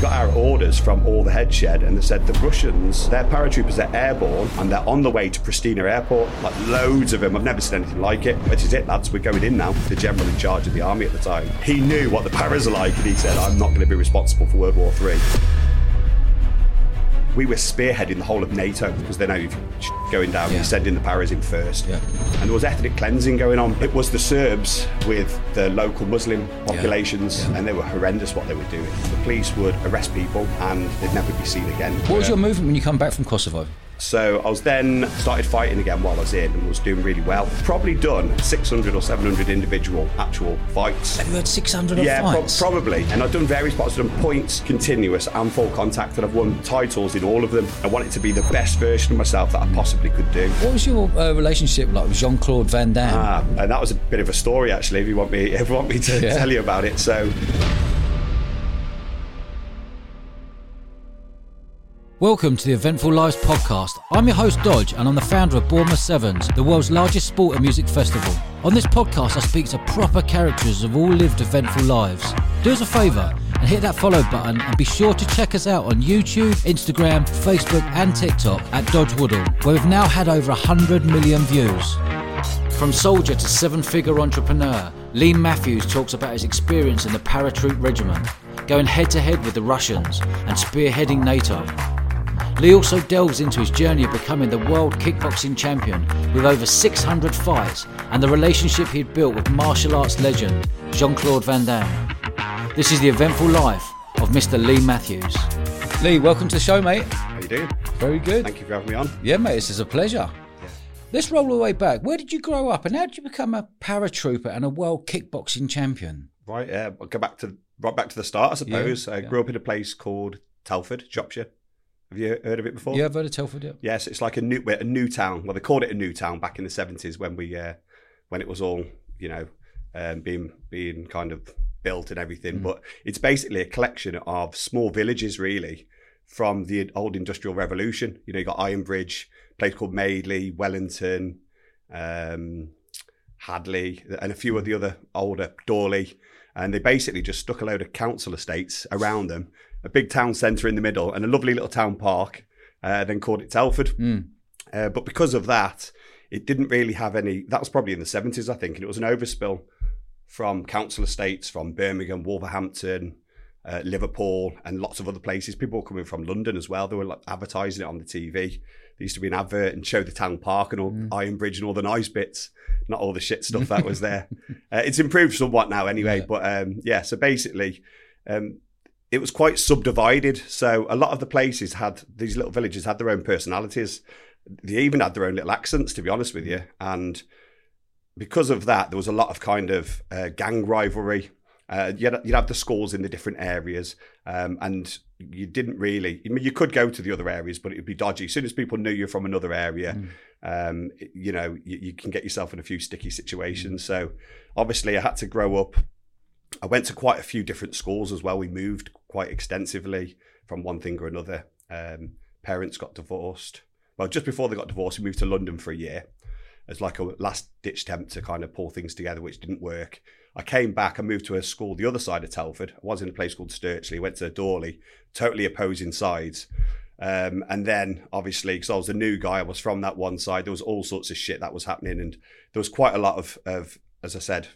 got our orders from all the head shed, and they said the Russians, their paratroopers are airborne and they're on the way to Pristina Airport. Like loads of them. I've never seen anything like it. This is it, lads. We're going in now. The general in charge of the army at the time. He knew what the paras are like, and he said, "I'm not going to be responsible for World War Three we were spearheading the whole of NATO because they know if you're going down, Yeah. you're sending the paras in first. Yeah. And there was ethnic cleansing going on. It was the Serbs with the local Muslim populations, Yeah. and they were horrendous what they were doing. The police would arrest people and they'd never be seen again. What was your movement when you come back from Kosovo? So I was then started fighting again while I was in and was doing really well. Probably done 600 or 700 individual actual fights. Have you had 600 Yeah, pro- probably. And I've done various spots. I've done points, continuous, and full contact, and I've won titles in all of them. I want it to be the best version of myself that I possibly could do. what was your uh, relationship like with Jean Claude Van Damme? Ah, and that was a bit of a story actually. If you want me, if you want me to Yeah. tell you about it, so Welcome to the Eventful Lives podcast. I'm your host Dodge, and I'm the founder of Bournemouth Sevens, the world's largest sport and music festival. On this podcast, I speak to proper characters who've all lived eventful lives. Do us a favour and hit that follow button, and be sure to check us out on YouTube, Instagram, Facebook, and TikTok at Dodge Woodall, where we've now had over 100 million views. From soldier to seven figure entrepreneur, Lee Matthews talks about his experience in the paratroop regiment, going head to head with the Russians, and spearheading NATO. Lee also delves into his journey of becoming the world kickboxing champion with over 600 fights and the relationship he'd built with martial arts legend Jean Claude Van Damme. This is the eventful life of Mr. Lee Matthews. Lee, welcome to the show, mate. how you doing? Very good. Thank you for having me on. Yeah, mate, this is a pleasure. Yeah. Let's roll all the way back. Where did you grow up and how did you become a paratrooper and a world kickboxing champion? Right, uh, I'll go back to right back to the start, I suppose. I yeah. grew up in a place called Telford, Shropshire. Have you heard of it before? Yeah, I've heard of Telford, yeah. Yes, it's like a new a new town. Well, they called it a new town back in the seventies when we uh, when it was all you know um, being being kind of built and everything. But it's basically a collection of small villages, really, from the old industrial revolution. You know, you got Ironbridge, a place called Madeley, Wellington, um, Hadley, and a few of the other older Dawley. And they basically just stuck a load of council estates around them, a big town centre in the middle, and a lovely little town park. Uh, then called it Telford. Uh, but because of that, it didn't really have any. That was probably in the seventies, I think, and it was an overspill from council estates from Birmingham, Wolverhampton, uh, Liverpool, and lots of other places. People were coming from London as well. They were like advertising it on the TV. There used to be an advert and show the town park and all Iron Bridge and all the nice bits, not all the shit stuff that was there. Uh, it's improved somewhat now, anyway. Yeah. But um, yeah, so basically. Um, it was quite subdivided. So a lot of the places had these little villages had their own personalities. They even had their own little accents, to be honest with you. And because of that, there was a lot of kind of uh, gang rivalry. Uh, you'd, you'd have the schools in the different areas, um, and you didn't really. I mean, you could go to the other areas, but it would be dodgy. As soon as people knew you're from another area, um, you know, you, you can get yourself in a few sticky situations. So, obviously, I had to grow up I went to quite a few different schools as well. We moved quite extensively from one thing or another. Um, parents got divorced. Well, just before they got divorced, we moved to London for a year as like a last ditch attempt to kind of pull things together, which didn't work. I came back and moved to a school the other side of Telford. I was in a place called Stirchley, went to Dawley, totally opposing sides. Um, and then, obviously, because I was a new guy, I was from that one side. There was all sorts of shit that was happening, and there was quite a lot of, of as I said,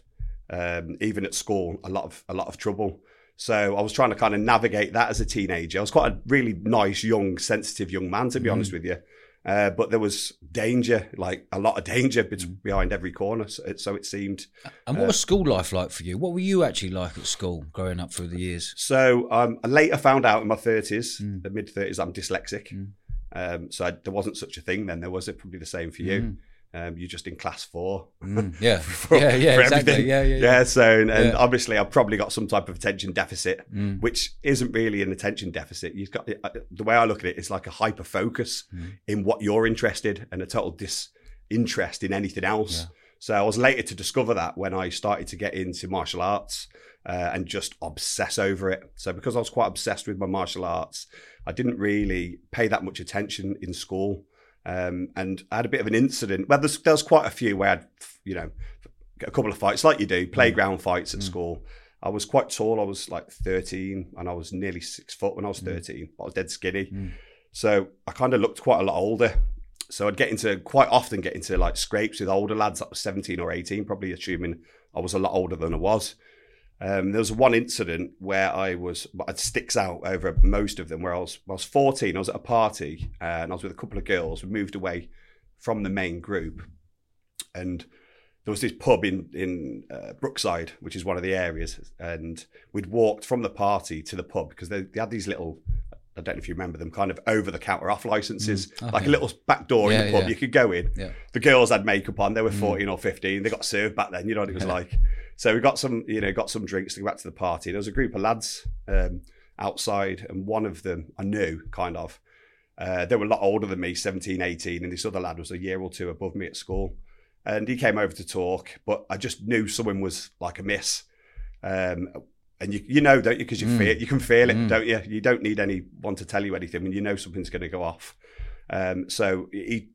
um, even at school, a lot of a lot of trouble. So I was trying to kind of navigate that as a teenager. I was quite a really nice, young, sensitive young man, to be honest with you. Uh, but there was danger, like a lot of danger behind every corner. So it, so it seemed. And what was school life like for you? What were you actually like at school growing up through the years? So um, I later found out in my thirties, the mid thirties, I'm dyslexic. Um, so I, there wasn't such a thing then. There was it probably the same for you. Um, you're just in class four. Yeah, for- yeah, yeah, exactly. everything. Yeah, yeah, yeah. So, and Yeah. obviously, I've probably got some type of attention deficit, Mm. which isn't really an attention deficit. You've got uh, the way I look at it, it's like a hyper focus Mm. in what you're interested and a total disinterest in anything else. So I was later to discover that when I started to get into martial arts uh, and just obsess over it. So because I was quite obsessed with my martial arts, I didn't really pay that much attention in school. Um, and I had a bit of an incident. Well, there's, there's quite a few where I had, you know, a couple of fights like you do, playground fights at school. I was quite tall. I was like 13 and I was nearly six foot when I was Mm. 13, but I was dead skinny. So I kind of looked quite a lot older. So I'd get into quite often get into like scrapes with older lads that was 17 or 18, probably assuming I was a lot older than I was. Um, there was one incident where I was, it sticks out over most of them. Where I was, I was 14, I was at a party uh, and I was with a couple of girls. We moved away from the main group, and there was this pub in in uh, Brookside, which is one of the areas, and we'd walked from the party to the pub because they, they had these little. I don't know if you remember them, kind of over the counter off licenses, Oh, like a little back door Yeah, in the pub. yeah. You could go in. Yeah. The girls had makeup on. They were 14 or 15. They got served back then. You know what it was like. So we got some, you know, got some drinks to go back to the party. There was a group of lads um, outside, and one of them I knew kind of. Uh, they were a lot older than me, 17, 18, and this other lad was a year or two above me at school. And he came over to talk, but I just knew someone was like amiss. Um, and you, you know, don't you? Because you Mm. feel you can feel it, Mm. don't you? You don't need anyone to tell you anything when you know something's going to go off. Um, so he,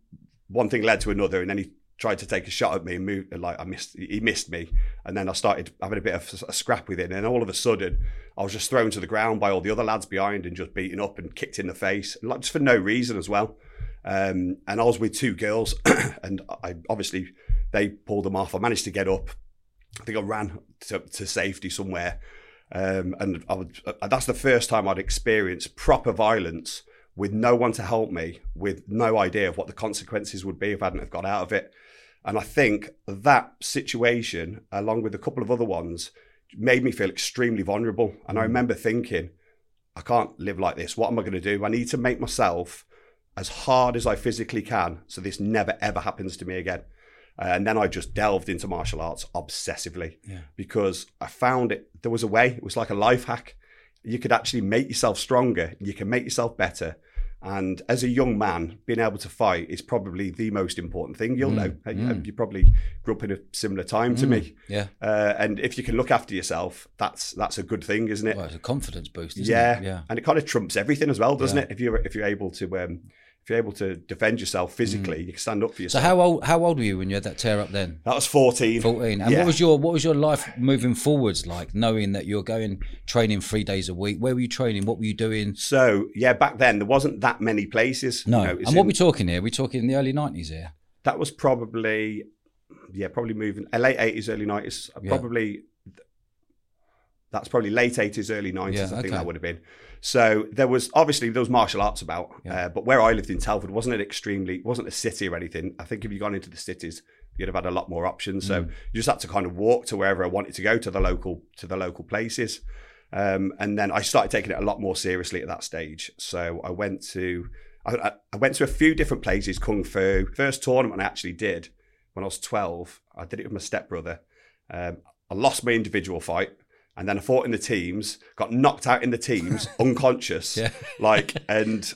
one thing led to another, and then he tried to take a shot at me and. Like I missed, he missed me, and then I started having a bit of a scrap with it. And all of a sudden, I was just thrown to the ground by all the other lads behind and just beaten up and kicked in the face, like just for no reason as well. Um, and I was with two girls, and I obviously they pulled them off. I managed to get up. I think I ran to, to safety somewhere. Um, and I would, uh, that's the first time I'd experienced proper violence with no one to help me, with no idea of what the consequences would be if I hadn't have got out of it. And I think that situation, along with a couple of other ones, made me feel extremely vulnerable. And I remember thinking, I can't live like this. What am I going to do? I need to make myself as hard as I physically can so this never ever happens to me again. Uh, and then I just delved into martial arts obsessively Yeah. because I found it. There was a way. It was like a life hack. You could actually make yourself stronger. You can make yourself better. And as a young man, being able to fight is probably the most important thing. You'll know. Uh, mm. You probably grew up in a similar time to me. Yeah. Uh, and if you can look after yourself, that's that's a good thing, isn't it? Well, it's a confidence boost, isn't yeah. it? Yeah. and it kind of trumps everything as well, doesn't Yeah. it? If you're if you're able to um, if you're able to defend yourself physically, you can stand up for yourself. So how old how old were you when you had that tear up then? that was fourteen. Fourteen. And Yeah. what was your what was your life moving forwards like, knowing that you're going training three days a week? Where were you training? What were you doing? So yeah, back then there wasn't that many places. No. You know, and what in- we talking here? we're talking in the early nineties here. that was probably yeah probably moving uh, late 80s early 90s Yeah. probably that's probably late 80s early 90s Yeah, i think that would have been so there was obviously there was martial arts about Yeah. uh, but where i lived in telford wasn't an extremely wasn't a city or anything i think if you gone into the cities you'd have had a lot more options so Mm. you just had to kind of walk to wherever i wanted to go to the local to the local places um, and then I started taking it a lot more seriously at that stage. So I went to I, I- I went to a few different places, kung fu. First tournament I actually did when I was twelve. I did it with my stepbrother. Um, I lost my individual fight, and then I fought in the teams. Got knocked out in the teams, unconscious. Yeah. Like and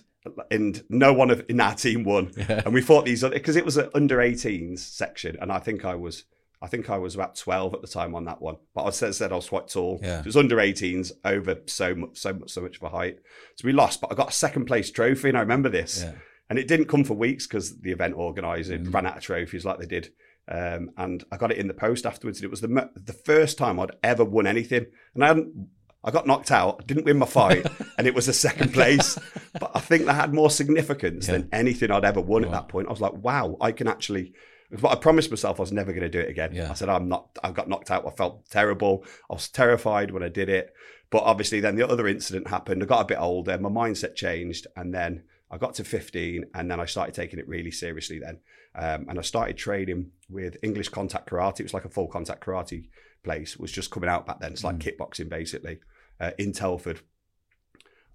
and no one of, in our team won. Yeah. And we fought these other because it was an under 18s section, and I think I was. I think I was about 12 at the time on that one, but I said, said I was quite tall. Yeah. It was under 18s over so much, so much, so much of a height. So we lost, but I got a second place trophy, and I remember this. Yeah. And it didn't come for weeks because the event organizer Mm. ran out of trophies like they did. Um, and I got it in the post afterwards. And it was the the first time I'd ever won anything, and I hadn't. I got knocked out. I didn't win my fight, and it was a second place. But I think that had more significance than anything I'd ever won at that point. I was like, wow, I can actually. But I promised myself I was never going to do it again. Yeah. I said I'm not. I got knocked out. I felt terrible. I was terrified when I did it. But obviously, then the other incident happened. I got a bit older. My mindset changed, and then I got to 15, and then I started taking it really seriously. Then, um, and I started training with English Contact Karate. It was like a full contact karate place. It was just coming out back then. It's like kickboxing basically uh, in Telford,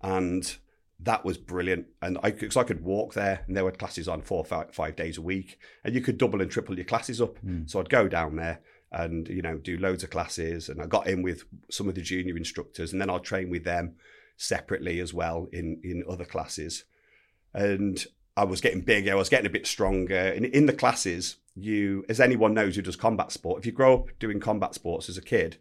and that was brilliant. And I because I could walk there, and there were classes on four or five, five days a week, and you could double and triple your classes up. So I'd go down there and you know do loads of classes, and I got in with some of the junior instructors, and then I'll train with them separately as well in in other classes. And I was getting bigger, I was getting a bit stronger. And in the classes, you, as anyone knows who does combat sport, if you grow up doing combat sports as a kid,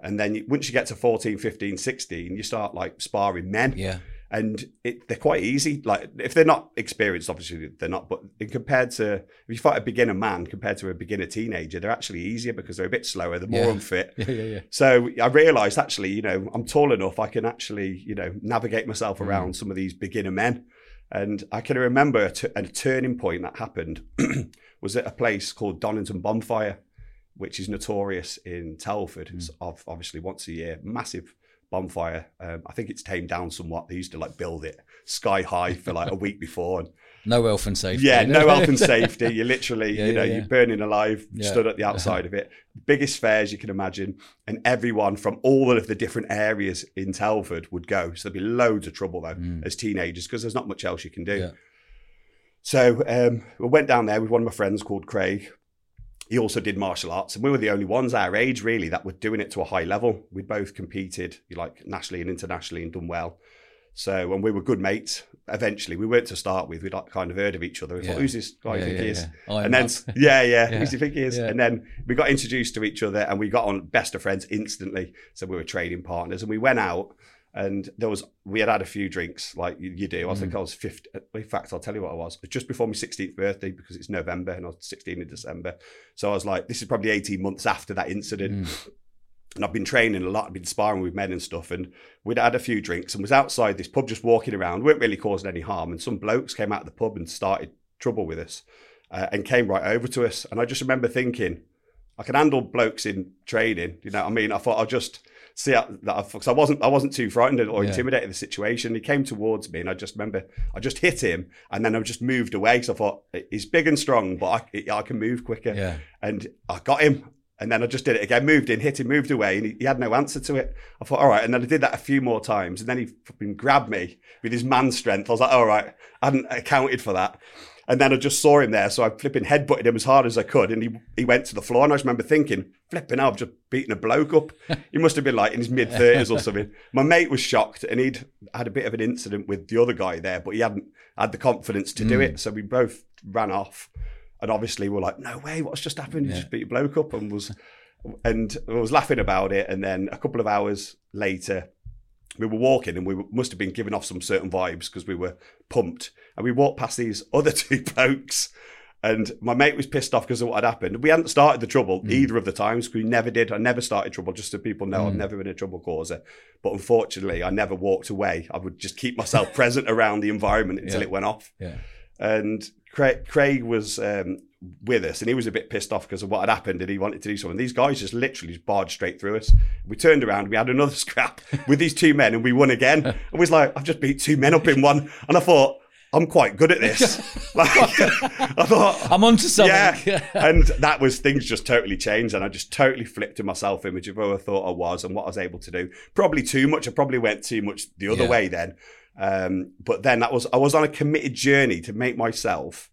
and then you, once you get to 14, 15, 16, you start like sparring men Yeah. and it, they're quite easy. Like if they're not experienced, obviously they're not. But in compared to if you fight a beginner man compared to a beginner teenager, they're actually easier because they're a bit slower, they're more Yeah. unfit. Yeah, yeah, yeah. So I realised actually, you know, I'm tall enough. I can actually, you know, navigate myself Mm. around some of these beginner men. And I can remember a, t- a turning point that happened was at a place called Donnington Bonfire, which is notorious in Telford. It's Mm. of obviously once a year, massive bonfire. Um, I think it's tamed down somewhat. They used to like build it sky high for like a week before. And No health and safety. yeah, no health and safety. You're literally, Yeah, you know, yeah, yeah. you're burning alive, stood at the outside of it. Biggest fairs you can imagine, and everyone from all of the different areas in Telford would go. So there'd be loads of trouble though Mm. as teenagers because there's not much else you can do. So um, we went down there with one of my friends called Craig. He also did martial arts, and we were the only ones our age really that were doing it to a high level. We both competed, like nationally and internationally, and done well. So when we were good mates, eventually we weren't to start with. We'd like kind of heard of each other. We Yeah. thought, "Who's this guy? you Yeah, think yeah, he is?" yeah. And then yeah, yeah, Yeah. who's do you think he is? And then we got introduced to each other, and we got on best of friends instantly. So we were training partners, and we went out. And there was, we had had a few drinks, like you, you do. I Mm. think I was 50. In fact, I'll tell you what I was. It just before my 16th birthday because it's November and I was 16 in December. So I was like, this is probably 18 months after that incident. Mm. And I've been training a lot, I've been sparring with men and stuff. And we'd had a few drinks and was outside this pub just walking around, weren't really causing any harm. And some blokes came out of the pub and started trouble with us uh, and came right over to us. And I just remember thinking, I can handle blokes in training. You know what I mean? I thought I'll just see how, that because I wasn't I wasn't too frightened or Yeah. intimidated the situation. He came towards me and I just remember I just hit him and then I just moved away. because I thought he's big and strong, but I, I can move quicker Yeah. and I got him. And then I just did it again, moved in, hit him, moved away, and he, he had no answer to it. I thought, all right. And then I did that a few more times. And then he fucking grabbed me with his man strength. I was like, all right, I hadn't accounted for that. And then I just saw him there. So I flipping headbutted him as hard as I could. And he, he went to the floor. And I just remember thinking, flipping, I've just beaten a bloke up. he must have been like in his mid 30s or something. My mate was shocked and he'd had a bit of an incident with the other guy there, but he hadn't had the confidence to do Mm. it. So we both ran off. And obviously we're like, no way, what's just happened? You Yeah. just beat a bloke up and was and I was laughing about it. And then a couple of hours later, we were walking and we must have been giving off some certain vibes because we were pumped. And we walked past these other two blokes. And my mate was pissed off because of what had happened. We hadn't started the trouble either of the times. We never did. I never started trouble, just so people know I've Mm. never been a trouble causer. But unfortunately, I never walked away. I would just keep myself present around the environment until Yeah. it went off Yeah. and Craig, Craig was um, with us, and he was a bit pissed off because of what had happened, and he wanted to do something. These guys just literally just barged straight through us. We turned around, we had another scrap with these two men, and we won again. And we was like, I've just beat two men up in one, and I thought. I'm quite good at this. like, I thought, I'm onto something. yeah. and that was things just totally changed, and I just totally flipped in my self image of who I thought I was and what I was able to do. Probably too much. I probably went too much the other Yeah. way then. Um, but then that was I was on a committed journey to make myself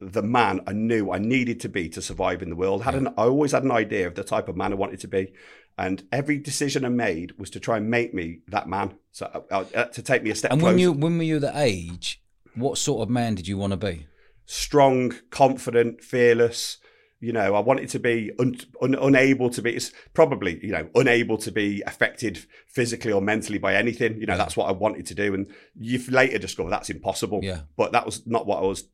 the man I knew I needed to be to survive in the world. Had an I always had an idea of the type of man I wanted to be, and every decision I made was to try and make me that man. So uh, uh, to take me a step And closer when you when were you the age? What sort of man did you want to be? strong, confident, fearless. You know, I wanted to be un, un, unable to be, it's probably, you know, unable to be affected physically or mentally by anything. You know, that's what I wanted to do. And you've later discovered that's impossible. Yeah. But that was not what I was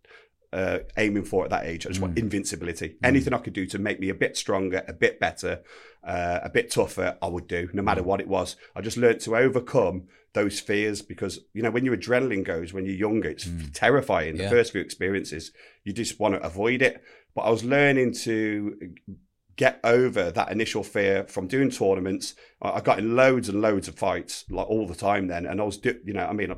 uh, aiming for at that age. I just want invincibility. Anything I could do to make me a bit stronger, a bit better, uh, a bit tougher, I would do, no matter what it was. I just learned to overcome those fears because, you know, when your adrenaline goes when you're younger, it's terrifying. Yeah. The first few experiences, you just want to avoid it. But I was learning to get over that initial fear from doing tournaments. I I got in loads and loads of fights, like all the time then. And I was, do- you know, I mean,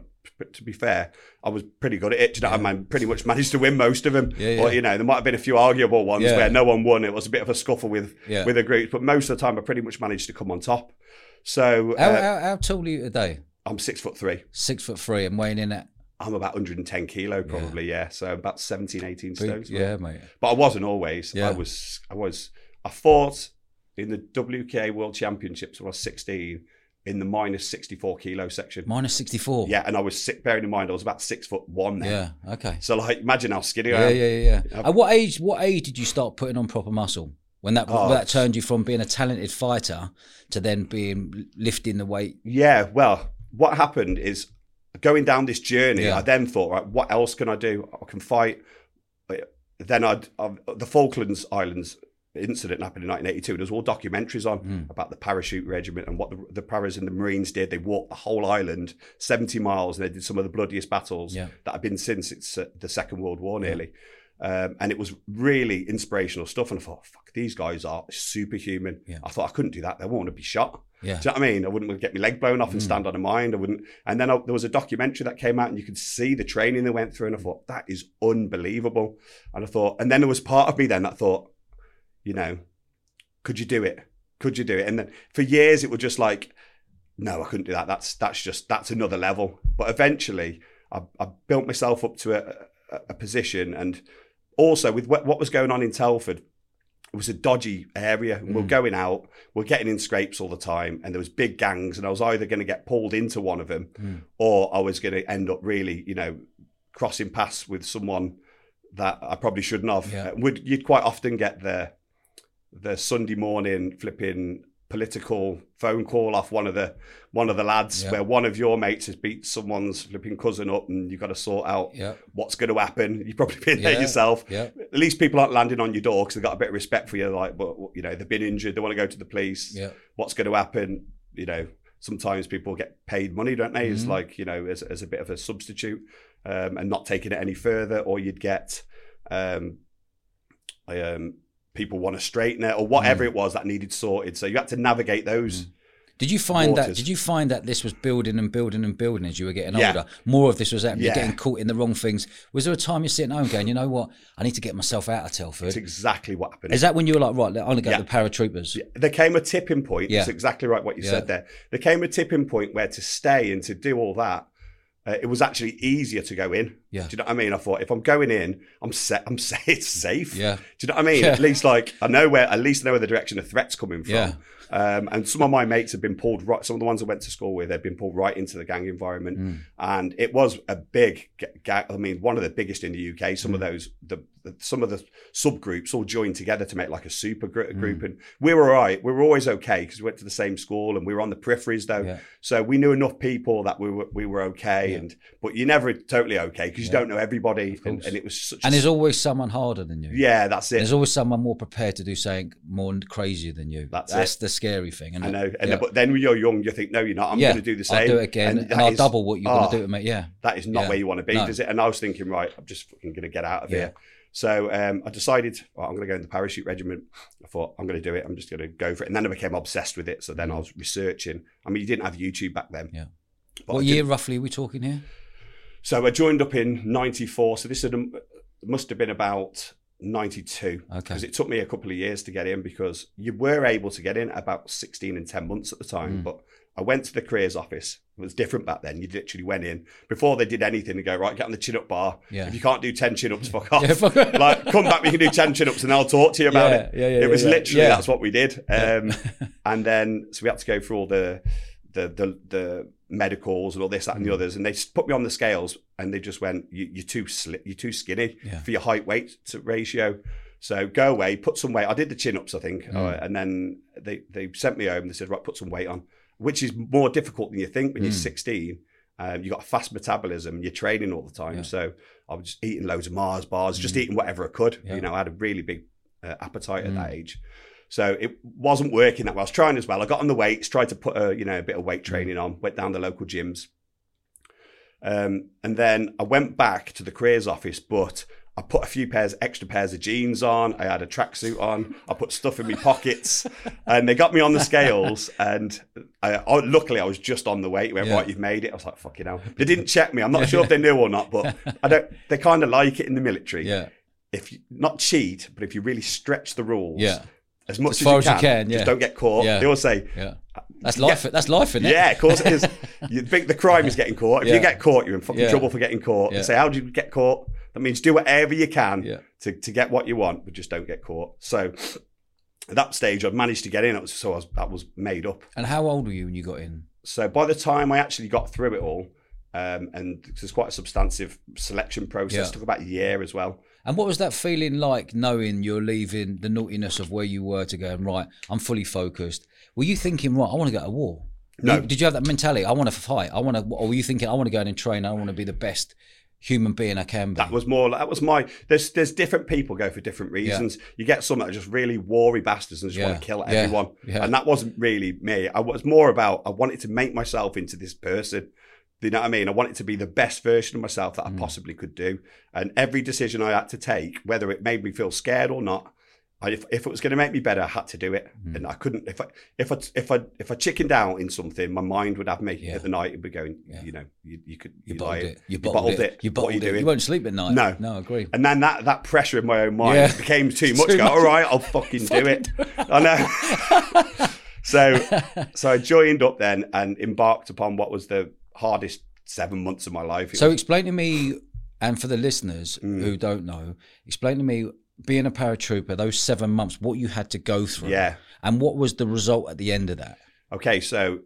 to be fair, I was pretty good at it. Do you know, what I pretty much managed to win most of them. Yeah, yeah. But you know, there might have been a few arguable ones Yeah. where no one won. It was a bit of a scuffle with Yeah. with a group, but most of the time, I pretty much managed to come on top. So How, uh, how, how tall are you today? I'm six foot three. Six foot three and weighing in at I'm about 110 kilo, probably. Yeah, so about 17, 18 stones. yeah, mate. but I wasn't always. Yeah. I was. I was. I fought in the WKA World Championships when I was 16 in the minus 64 kilo section. Minus sixty four. Yeah, and I was sick. Bearing in mind, I was about six foot one then. Yeah. Okay. So like, imagine how skinny I Yeah, am. yeah, yeah. yeah. At what age? What age did you start putting on proper muscle? When that Oh, that turned you from being a talented fighter to then being lifting the weight. Yeah, well, what happened is going down this journey, Yeah. I then thought, right, what else can I do? I can fight. Then I'd, i the Falklands Islands incident happened in 1982. There was all documentaries on Hmm. about the parachute regiment and what the, the paras and the Marines did. They walked the whole island, 70 miles, and they did some of the bloodiest battles Yeah. that have been since it's uh, the Second World War, nearly. Um, and it was really inspirational stuff. And I thought, fuck, these guys are superhuman. Yeah. I thought I couldn't do that. They won't want to be shot. Yeah. Do you know what I mean? I wouldn't get my leg blown off and stand on a mine. I wouldn't. And then I, there was a documentary that came out, and you could see the training they went through. And I thought that is unbelievable. And I thought, and then there was part of me then that thought, you know, could you do it? Could you do it? And then for years it was just like, no, I couldn't do that. That's that's just that's another level. But eventually, I, I built myself up to a, a, a position, and also with what, what was going on in Telford, it was a dodgy area. And We're going out, we're getting in scrapes all the time, and there was big gangs, and I was either going to get pulled into one of them, Mm. or I was going to end up really, you know, crossing paths with someone that I probably shouldn't have. Yeah. Would you'd quite often get the the Sunday morning flipping political phone call off one of the one of the lads Yeah. where one of your mates has beat someone's flipping cousin up and you've got to sort out Yeah. what's going to happen. You've probably been there Yeah. yourself. Yeah. At least people aren't landing on your door because they've got a bit of respect for you. Like, but you know, they've been injured. They want to go to the police. Yeah. What's going to happen? You know, sometimes people get paid money, don't they? It's Mhm. like you know, as, as a bit of a substitute, um, and not taking it any further, or you'd get um, um, people want to straighten it, or whatever Mm. it was that needed sorted. So you had to navigate those. Did you find that? Did you find that this was building and building and building as you were getting Yeah. older? More of this was happening. You're getting caught in the wrong things. Was there a time you're sitting home going, you know what? I need to get myself out of Telford. It's exactly what happened. Is that when you were like, right, I'm gonna go Yeah. to the paratroopers? there came a tipping point. Yeah. That's exactly right what you Yeah. said there. There came a tipping point where to stay and to do all that, uh, it was actually easier to go in. Yeah. Do you know what I mean? I thought if I'm going in, I'm set. I'm it's safe. Yeah. Do you know what I mean? Yeah. At least like I know where. At least I know where the direction of threat's coming from. Yeah. Um, and some of my mates have been pulled right. Some of the ones I went to school with, they've been pulled right into the gang environment, Mm. and it was a big ga- I mean, one of the biggest in the UK. Some Mm. of those, the some of the subgroups all joined together to make like a super gr- Mm. group, and we were all right. We were always okay because we went to the same school and we were on the peripheries though, Yeah. so we knew enough people that we were we were okay. Yeah. And but you're never totally okay because you Yeah. don't know everybody, and, and it was such. And a, there's always someone harder than you. yeah, that's it. There's always someone more prepared to do something more crazier than you. That's That's the scary thing. isn't I know, and but then when you're young, you think, no, you're not. I'm going to do the same. I'll do it again, and, that I'll is- double what you're going oh, to do to me. Yeah. That is not where you want to be, No. does it? And I was thinking, right, I'm just fucking going to get out of Yeah. here. So um, I decided well, I'm going to go in the parachute regiment. I thought I'm going to do it. I'm just going to go for it. And then I became obsessed with it. So then I was researching. I mean, you didn't have YouTube back then. Yeah. What I did- year roughly are we talking here? So I joined up in '94. So this had, um, must have been about '92 Okay. because it took me a couple of years to get in because you were able to get in about 16 and 10 months at the time. Mm. But I went to the careers office. It was different back then. You literally went in before they did anything. They go right, get on the chin up bar. Yeah. If you can't do 10 chin ups, fuck off. Yeah, fuck- like come back, we can do 10 chin ups, and I'll talk to you about Yeah, it. yeah, yeah, it was literally that's what we did. Um, and then so we had to go through all the the the, the medicals and all this that and Mm. the others, and they put me on the scales, and they just went, you, "You're too sli- you're too skinny for your height weight ratio." So go away, put some weight. I did the chin ups, I think, Mm. uh, and then they they sent me home. They said, "Right, put some weight on," which is more difficult than you think when you're Mm. 16. Um, you got a fast metabolism. and You're training all the time, Yeah. so I was just eating loads of Mars bars, just eating whatever I could. Mm. Yeah. You know, I had a really big uh, appetite at Mm. that age. So it wasn't working that well. I was trying as well. I got on the weights, tried to put a you know a bit of weight training on. Went down the local gyms, um, and then I went back to the careers office, but I put a few pairs, extra pairs of jeans on. I had a tracksuit on. I put stuff in my pockets, and they got me on the scales. And I, I, luckily, I was just on the weight. Went Yeah. right, you've made it. I was like, fucking hell. They didn't check me. I'm not sure if they knew or not, but I don't. They kind of like it in the military. Yeah. If you, not cheat, but if you really stretch the rules, Yeah. as much As as, far you as you can, yeah. just yeah. don't get caught. Yeah. They always say, Yeah. Uh, that's life. That's life, isn't it? yeah, of course it is. You think the crime is getting caught. If Yeah. you get caught, you're in fucking Yeah. trouble for getting caught. Yeah. They say, how do you get caught? That means do whatever you can Yeah. to, to get what you want, but just don't get caught. So at that stage, I'd managed to get in. It was, so I was, that was made up. And how old were you when you got in? So by the time I actually got through it all, um, and there's quite a substantive selection process, Yeah. took about a year as well. And what was that feeling like knowing you're leaving the naughtiness of where you were to go, and right, I'm fully focused? Were you thinking, right, I want to go to war? No. Did you have that mentality? I want to fight. I want to. Or were you thinking? I want to go in and train. I want to be the best human being I can be. That was more. That was my. There's there's different people go for different reasons. You get some that are just really warry bastards and just Yeah. want to kill everyone. Yeah. And that wasn't really me. I was more about. I wanted to make myself into this person. You know what I mean? I wanted to be the best version of myself that I Mm. possibly could do. And every decision I had to take, whether it made me feel scared or not. I, if, if it was going to make me better, I had to do it, Mm. and I couldn't. If I if I if I if I chickened out in something, my mind would have me Yeah. at the night. It'd be going, Yeah. you know, you, you could you you bottled it. You bottled, it. You What bottled you it. You won't sleep at night. No. no, I agree. And then that that pressure in my own mind Yeah. became too much. Too Go, much. all right, I'll fucking do it. I know. so so I joined up then and embarked upon what was the hardest seven months of my life. It So was- explain to me, and for the listeners Mm. who don't know, explain to me being a paratrooper, those seven months, what you had to go through, yeah. and what was the result at the end of that. Okay, so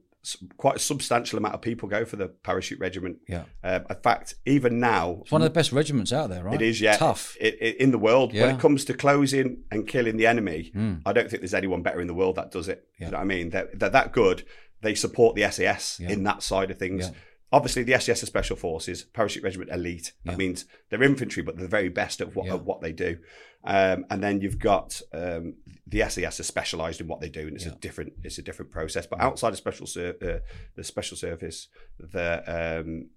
quite a substantial amount of people go for the parachute regiment. Yeah, Um, in fact, even now, it's one of the best regiments out there, right? It is, yeah. tough. It, it, in the world, when it comes to closing and killing the enemy, Mm. I don't think there's anyone better in the world that does it. Yeah. You know what I mean? They're, they're that good. They support the SAS Yeah. in that side of things. Yeah. Obviously, the SAS are special forces, parachute regiment elite. That Yeah. means they're infantry, but they're the very best at what, Yeah. of what they do. Um, and then you've got um, the SES are specialised in what they do, and it's Yeah. a different it's a different process. But outside of special ser- uh, the special service, the um,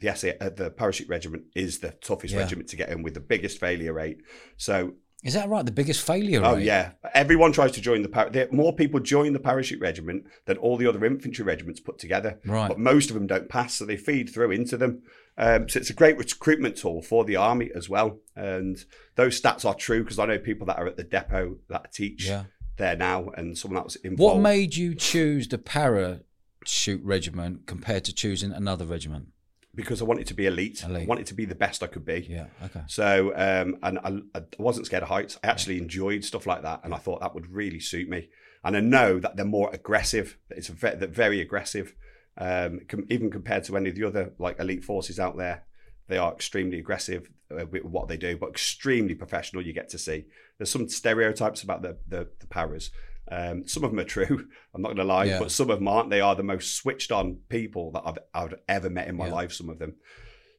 the SA, uh, the parachute regiment is the toughest Yeah. regiment to get in with the biggest failure rate. So, Is that right? The biggest failure oh rate? yeah, everyone tries to join the par- there, more people join the parachute regiment than all the other infantry regiments put together. Right. But most of them don't pass, so they feed through into them. Um, so it's a great recruitment tool for the army as well. And those stats are true because I know people that are at the depot that teach Yeah. there now, and someone that was involved. What made you choose the parachute regiment compared to choosing another regiment? Because I wanted to be elite. I wanted to be the best I could be. Yeah. Okay. So, um, and I, I wasn't scared of heights. I actually enjoyed stuff like that, and I thought that would really suit me. And I know that they're more aggressive. That it's a ve- they're very aggressive, um, com- even compared to any of the other like elite forces out there. They are extremely aggressive uh, with what they do, but extremely professional. You get to see. There's some stereotypes about the the, the paras. Um, some of them are true. I'm not going to lie, Yeah. but some of them aren't. They are the most switched on people that I've, I've ever met in my Yeah. life. Some of them.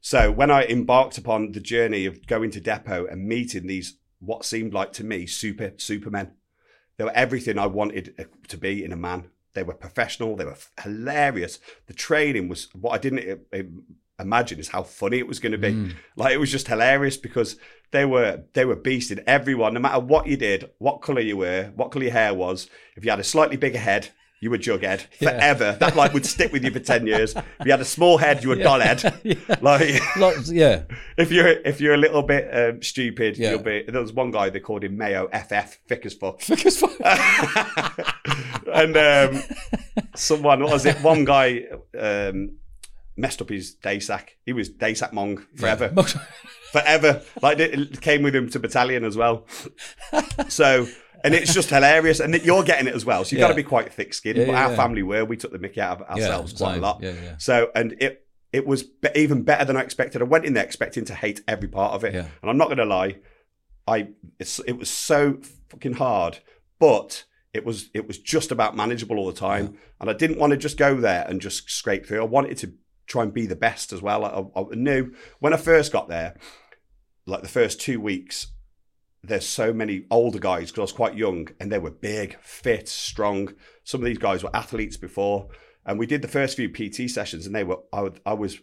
So when I embarked upon the journey of going to depot and meeting these what seemed like to me super supermen, they were everything I wanted uh, to be in a man. They were professional. They were hilarious. The training was what I didn't uh, imagine is how funny it was going to be. Mm. Like it was just hilarious because they were they were beasting everyone, no matter what you did, what color you were, what color your hair was. If you had a slightly bigger head, you were jughead Yeah. forever. That like would stick with you for ten years. If you had a small head, you were dollhead. yeah. Like yeah. if you're if you're a little bit um, stupid, Yeah. you'll be. There was one guy they called him Mayo FF, thick as fuck. Because and um, someone what was it? One guy um, messed up his day sack. He was day sack mong forever, forever. Like it came with him to battalion as well. So. And it's just hilarious, and you're getting it as well. So you've got to be quite thick-skinned. Yeah, but yeah, our yeah. family were. We took the mickey out of ourselves quite a lot. Yeah, yeah. So, and it it was even better than I expected. I went in there expecting to hate every part of it, Yeah. and I'm not going to lie, I it's, it was so fucking hard, but it was it was just about manageable all the time, and I didn't want to just go there and just scrape through. I wanted to try and be the best as well. I, I knew when I first got there, like the first two weeks. There's so many older guys because I was quite young and they were big, fit, strong. Some of these guys were athletes before, and we did the first few PT sessions, and they were I, would, I was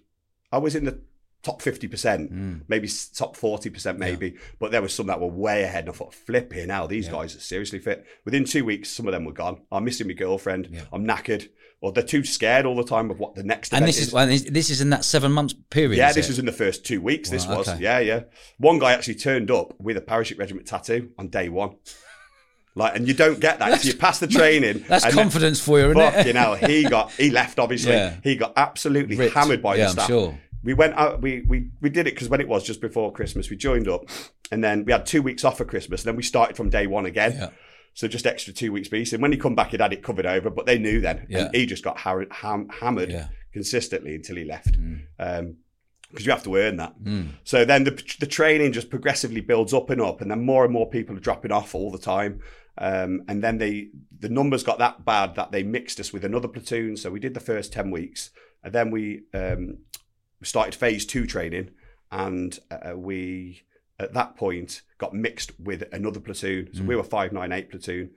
I was in the top fifty percent, Mm. maybe top forty percent, maybe. But there was some that were way ahead, and I thought, flipping now, these Yeah. guys are seriously fit. Within two weeks, some of them were gone. I'm missing my girlfriend. Yeah. I'm knackered, or they're too scared all the time of what the next And event this is well, this- is in that seven months period. yeah, is this it? was in the first two weeks. This was, okay. yeah, yeah. One guy actually turned up with a parachute regiment tattoo on day one. Like, and you don't get that until you pass the training. That's and then- confidence for you, isn't it? Fucking hell, he got he left obviously. Yeah. He got absolutely Ripped. hammered by Yeah, the staff. sure. We went out. We we we did it because when it was just before Christmas, we joined up, and then we had two weeks off for Christmas. And then we started from day one again. Yeah. So just extra two weeks piece. And when he come back, he'd had it covered over, but they knew then. Yeah. And he just got har- ham- hammered Yeah. consistently until he left. Mm. Because you have to earn that. Mm. So then the, the training just progressively builds up and up, and then more and more people are dropping off all the time. Um, and then they the numbers got that bad that they mixed us with another platoon. So we did the first ten weeks, and then we um, started phase two training, and uh, we at that point got mixed with another platoon. So we were five nine eight platoon,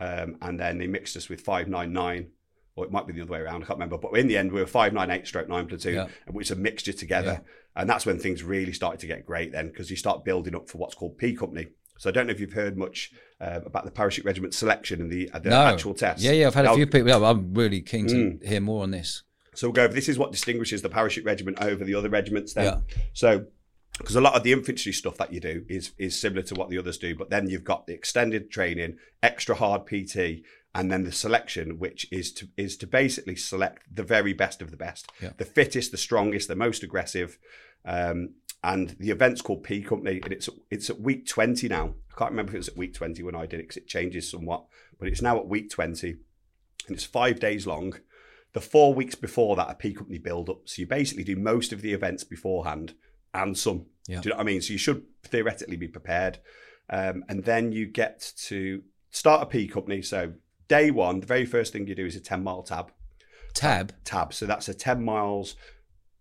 um, and then they mixed us with five nine nine. Or it might be the other way around. I can't remember. But in the end, we were five nine eight stroke nine platoon, Yeah. which is a mixture together. And that's when things really started to get great then, because you start building up for what's called P Company. So I don't know if you've heard much uh, about the parachute regiment selection and the, uh, the no. actual test. Yeah, yeah. I've had a few people. yeah, I'm really keen to Mm. hear more on this. So we'll go over this is what distinguishes the parachute regiment over the other regiments then. Yeah. So because a lot of the infantry stuff that you do is is similar to what the others do, but then you've got the extended training, extra hard PT, and then the selection, which is to is to basically select the very best of the best, Yeah. the fittest, the strongest, the most aggressive. Um, and the event's called P Company, and it's it's at week twenty now. I can't remember if it was at week twenty when I did it because it changes somewhat, but it's now at week twenty, and it's five days long. The four weeks before that are P Company build up, so you basically do most of the events beforehand and some. Yeah. Do you know what I mean? So you should theoretically be prepared, um, and then you get to start a P Company. So day one, the very first thing you do is a ten mile tab Tab. tab. So that's a 10 miles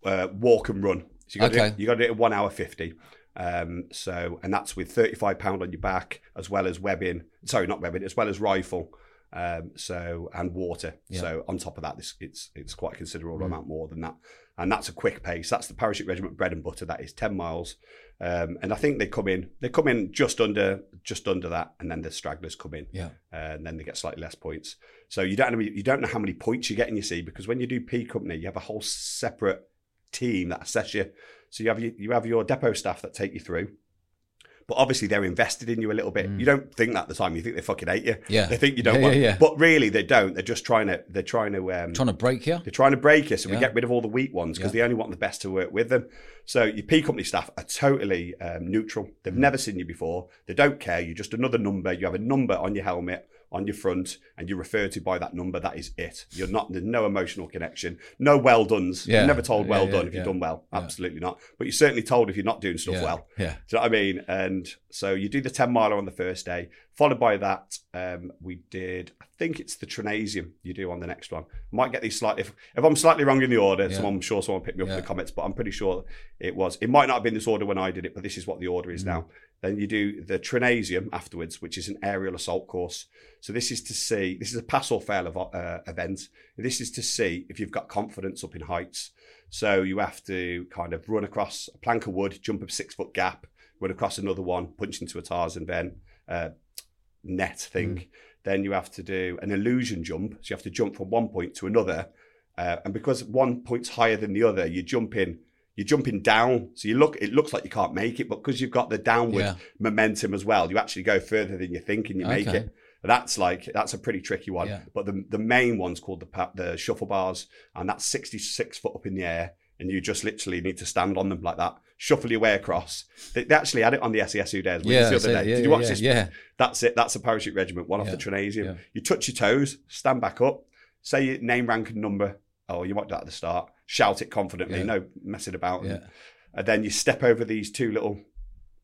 uh, walk and run. So you got to Okay. do, you got to do it in one hour 50. Um, so, and that's with 35 pound on your back, as well as webbing, sorry, not webbing, as well as rifle. Um, so, and water. Yeah. So on top of that, this, it's, it's quite a considerable Mm. amount more than that. And that's a quick pace. That's the parachute regiment bread and butter. That is 10 miles. Um, and I think they come in, they come in just under, just under that. And then the stragglers come in Yeah. uh, and then they get slightly less points. So you don't know, you don't know how many points you're getting. You see, because when you do P company, you have a whole separate team that assess you. So you have your, you have your depot staff that take you through. But obviously they're invested in you a little bit. You don't think that at the time. You think they fucking hate you. Mm. Yeah. They think you don't Yeah, want. yeah, yeah. But really they don't. They're just trying to. They're trying to. Um, Trying to break you. they're trying to break us, so we get rid of all the weak ones because they only want the best to work with them. So your P company staff are totally um, neutral. Mm. They've never seen you before. They don't care. You're just another number. You have a number on your helmet on your front, and you refer to by that number. That is it. You're not. There's no emotional connection. No well done's. Yeah. You're never told well yeah, done if yeah. you've done well. Absolutely not. But you're certainly told if you're not doing stuff well. Yeah. Do you know what I mean? And so you do the 10 miler on the first day, followed by that, um, we did, I think it's the Trainasium you do on the next one. I might get these slightly, if, if I'm slightly wrong in the order, someone, I'm sure someone picked me up in the comments, but I'm pretty sure it was. It might not have been this order when I did it, but this is what the order Mm. is now. Then you do the Trainasium afterwards, which is an aerial assault course. So this is to see, this is a pass or fail of, uh, event. This is to see if you've got confidence up in heights. So you have to kind of run across a plank of wood, jump a six foot gap, run across another one, punch into a Tarzan vent, uh, net thing. Then you have to do an illusion jump. So you have to jump from one point to another. Uh, and because one point's higher than the other, you jump in. You're jumping down, so you look. It looks like you can't make it, but because you've got the downward Yeah. momentum as well, you actually go further than you think, and you make Okay. it. That's like that's a pretty tricky one. Yeah. But the the main one's called the the shuffle bars, and that's 66 foot up in the air, and you just literally need to stand on them like that, shuffle your way across. They, they actually had it on the SESU days. Yeah. the other it. day. Yeah. Did you watch yeah, this? Yeah. That's it. That's a parachute regiment, one off the Trainasium. You touch your toes, stand back up, say your name, rank, and number. Oh, you might do that at the start. Shout it confidently, Yeah. no messing about. Yeah. And then you step over these two little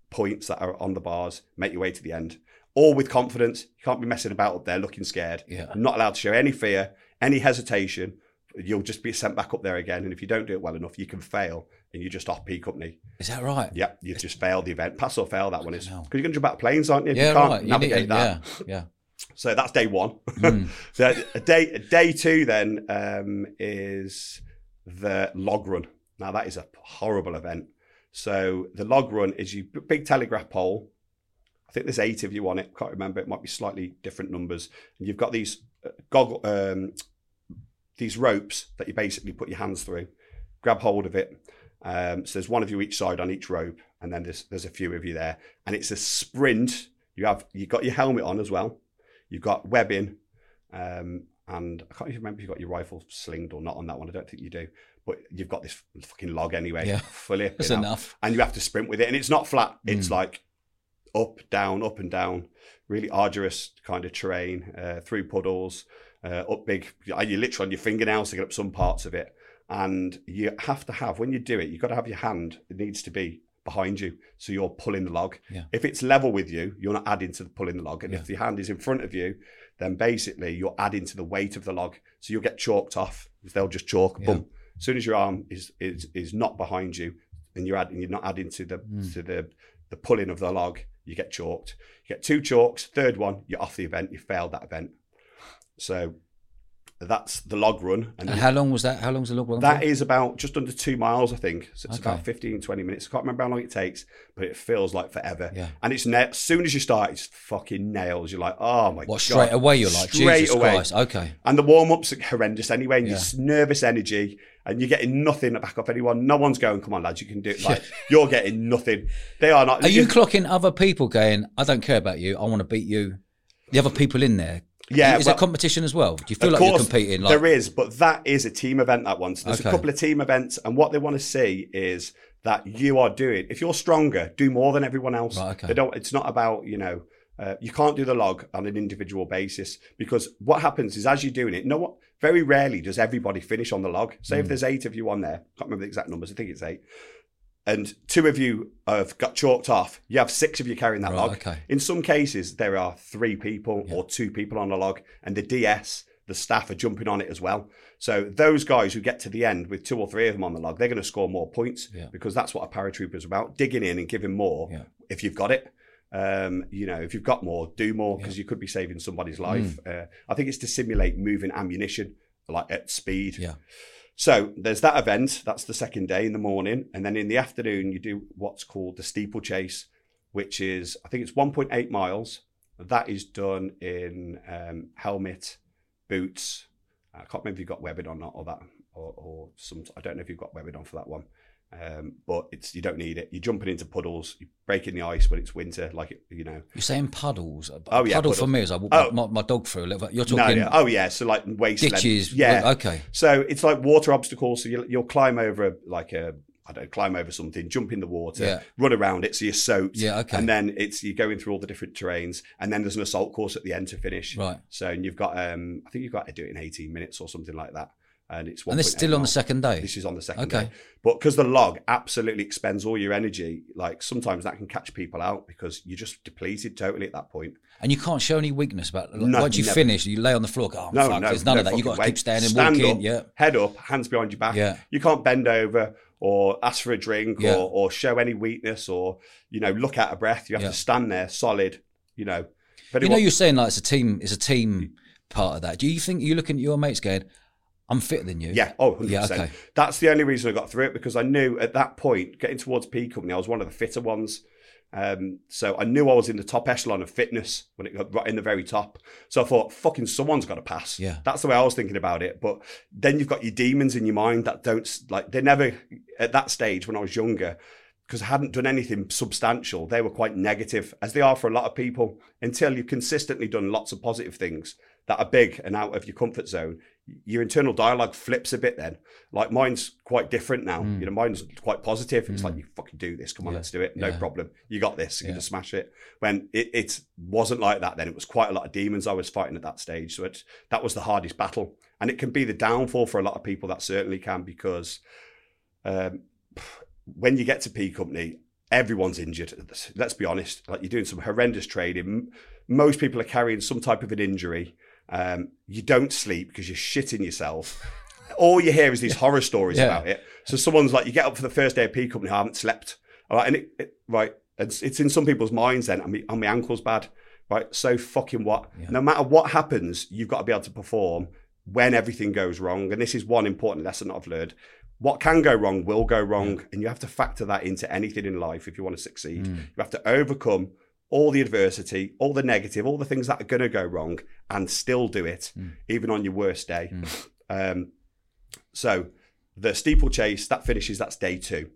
points that are on the bars, make your way to the end. All with confidence. You can't be messing about up there looking scared. Yeah. Not allowed to show any fear, any hesitation. You'll just be sent back up there again. And if you don't do it well enough, you can fail and you're just off P company. Is that right? Yep, you've just failed the event. Pass or fail, that one is. Because you're going to jump out of planes, aren't you? Yeah. you can't right. You navigate need, that. Yeah. Yeah. So that's day one. Mm. so day day two then um, is the log run. Now that is a horrible event. So the log run is you big telegraph pole. I think there's eight of you on it. Can't remember. It might be slightly different numbers. And you've got these uh, goggle um, these ropes that you basically put your hands through. Grab hold of it. Um, so there's one of you each side on each rope, and then there's there's a few of you there, and it's a sprint. You have you got your helmet on as well. You've got webbing, um, and I can't even remember if you've got your rifle slinged or not on that one. I don't think you do, but you've got this fucking log anyway. Yeah. Fully, That's enough. and you have to sprint with it, and it's not flat. It's Mm. like up, down, up and down. Really arduous kind of terrain uh, through puddles, uh, up big. You're literally on your fingernails to get up some parts of it, and you have to have when you do it, you've got to have your hand. It needs to be behind you, so you're pulling the log. Yeah. If it's level with you, you're not adding to the pulling the log, and Yeah. if the hand is in front of you, then basically you're adding to the weight of the log, so you'll get chalked off. They'll just chalk, Yeah. boom. As soon as your arm is is is not behind you, and you're adding, you're not adding to the Mm. to the the pulling of the log, you get chalked. You get two chalks. Third one, you're off the event. You failed that event. So that's the log run, and And how long was that? How long was the log run? that for? is about just under two miles, I think. So it's Okay. about 15, 20 minutes. I can't remember how long it takes, but it feels like forever. Yeah. And it's na- as soon as you start, it's fucking nails. You're like, oh my What god. straight away? You're like Straight Jesus away. Christ. Okay. And the warm ups are horrendous anyway, and Yeah. you're nervous energy, and you're getting nothing back off anyone. No one's going, come on, lads, you can do it. Like, you're getting nothing. They are not. Are you clocking other people going? I don't care about you. I want to beat you. The other people in there. Yeah, Is well- there competition as well? Do you feel like you're competing? Like there is, but that is a team event. That one. So there's Okay. a couple of team events, and what they want to see is that you are doing. If you're stronger, do more than everyone else. Right, okay. They don't. It's not about you know. Uh, you can't do the log on an individual basis because what happens is as you're doing it, no what very rarely does everybody finish on the log. Say Mm. if there's eight of you on there, can't remember the exact numbers. I think it's eight. And two of you have got chalked off. You have six of you carrying that Right, log. okay. In some cases, there are three people or two people on a log, and the DS, the staff, are jumping on it as well. So those guys who get to the end with two or three of them on the log, they're going to score more points Yeah. because that's what a paratrooper is about: digging in and giving more Yeah. if you've got it. Um, you know, if you've got more, do more because you could be saving somebody's life. Mm. Uh, I think it's to simulate moving ammunition like at speed. Yeah. So there's that event. That's the second day in the morning, and then in the afternoon you do what's called the steeplechase, which is I think it's 1.8 miles. That is done in um, helmet, boots. I can't remember if you've got webbing or not, or that, or, or some. I don't know if you've got webbing on for that one. Um, but it's you don't need it. You're jumping into puddles, you're breaking the ice when it's winter, like it, you know. You're saying puddles. Oh, yeah, Puddle for me is I walk Oh. my, my dog through a little bit. You're No, talking yeah. Oh yeah, so like waist length. ditches. Yeah, Okay. So it's like water obstacles. So you'll, you'll climb over a, like a, I don't know, climb over something, jump in the water, Yeah. run around it so you're soaked. Yeah, okay. And then it's you're going through all the different terrains, and then there's an assault course at the end to finish. Right. So and you've got, um, I think you've got to do it in 18 minutes or something like that. And it's one. And this is still on the second day. This is on the second Okay. day. But because the log absolutely expends all your energy, like sometimes that can catch people out because you're just depleted totally at that point. And you can't show any weakness about like, No, once you never. finish, you lay on the floor. Go, oh, No, fuck, no, there's none no of that. You've got to fucking keep standing, Stand walking. up, Yeah. head up, hands behind your back. Yeah. You can't bend over or ask for a drink Yeah. or, or show any weakness or you know look out of breath. You have Yeah. to stand there solid. You know. You know, anyone- you're saying like it's a team. It's a team part of that. Do you think you're looking at your mates going, "I'm fitter than you"? Yeah, oh, 100%. Yeah, okay. That's the only reason I got through it because I knew at that point, getting towards P Company, I was one of the fitter ones. Um, so I knew I was in the top echelon of fitness when it got right in the very top. So I thought, fucking someone's got to pass. Yeah. That's the way I was thinking about it. But then you've got your demons in your mind that don't, like, they never, at that stage when I was younger, because I hadn't done anything substantial, they were quite negative, as they are for a lot of people, until you've consistently done lots of positive things that are big and out of your comfort zone. Your internal dialogue flips a bit then. Like mine's quite different now. You know, mine's quite positive. It's like, you fucking do this. Come on, Mm. Yeah. let's do it. No Yeah. problem. You got this. You Yeah. can just smash it. When it, it wasn't like that then. It was quite a lot of demons I was fighting at that stage. So it, that was the hardest battle. And it can be the downfall for a lot of people. That certainly can because um, when you get to P Company, everyone's injured. Let's be honest. Like you're doing some horrendous trading. Most people are carrying some type of an injury. Um, you don't sleep because you're shitting yourself. All you hear is these horror stories Yeah. about it. So someone's like, you get up for the first day of P Company, I haven't slept. All right, and it, it right, it's, it's in some people's minds. Then, and my, and my ankle's bad. Right, so fucking what? Yeah. No matter what happens, you've got to be able to perform when everything goes wrong. And this is one important lesson I've learned. What can go wrong will go wrong, and you have to factor that into anything in life if you want to succeed. Mm. You have to overcome all the adversity, all the negative, all the things that are going to go wrong, and still do it, Mm. even on your worst day. Um, so the steeplechase that finishes. That's day two.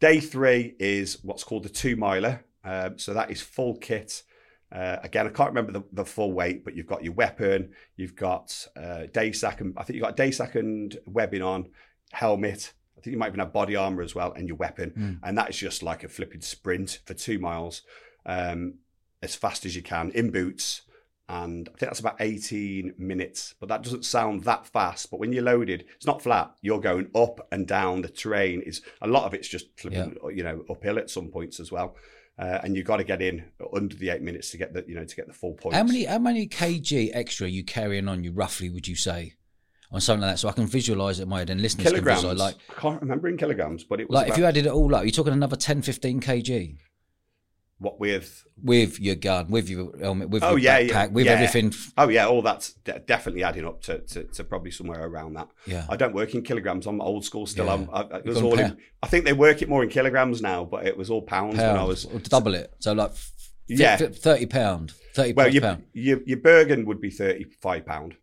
Day three is what's called the two miler. Um, so that is full kit. Uh, again, I can't remember the, the full weight, but you've got your weapon, you've got uh, day second. I think you've got day second webbing on, helmet. I think you might even have body armor as well, and your weapon. Mm. And that is just like a flipping sprint for two miles, um, as fast as you can in boots. and I think that's about 18 minutes. But that doesn't sound that fast. But when you're loaded, it's not flat. You're going up and down. The terrain is a lot of it's just flipping, you know, uphill at some points as well. Uh, and you've got to get in under the eight minutes to get the you know to get the full points. How many how many kg extra are you carrying on you roughly? Would you say on something like that, so I can visualize it in my head and listeners kilograms? can visualize. Like I can't remember in kilograms, but it was like if you added it all up, you're talking another 10, 15 kg what with with your gun, with your helmet, with Oh, your yeah, backpack, yeah, with yeah. everything. oh yeah, all that's de- definitely adding up to, to, to probably somewhere around that. Yeah. I don't work in kilograms. I'm old school still. Yeah. I'm, I, it was all. In, I think they work it more in kilograms now, but it was all pounds, when I was. double it. So like Yeah. thirty pound, thirty Well, your, pound. your your Bergen would be thirty five pound.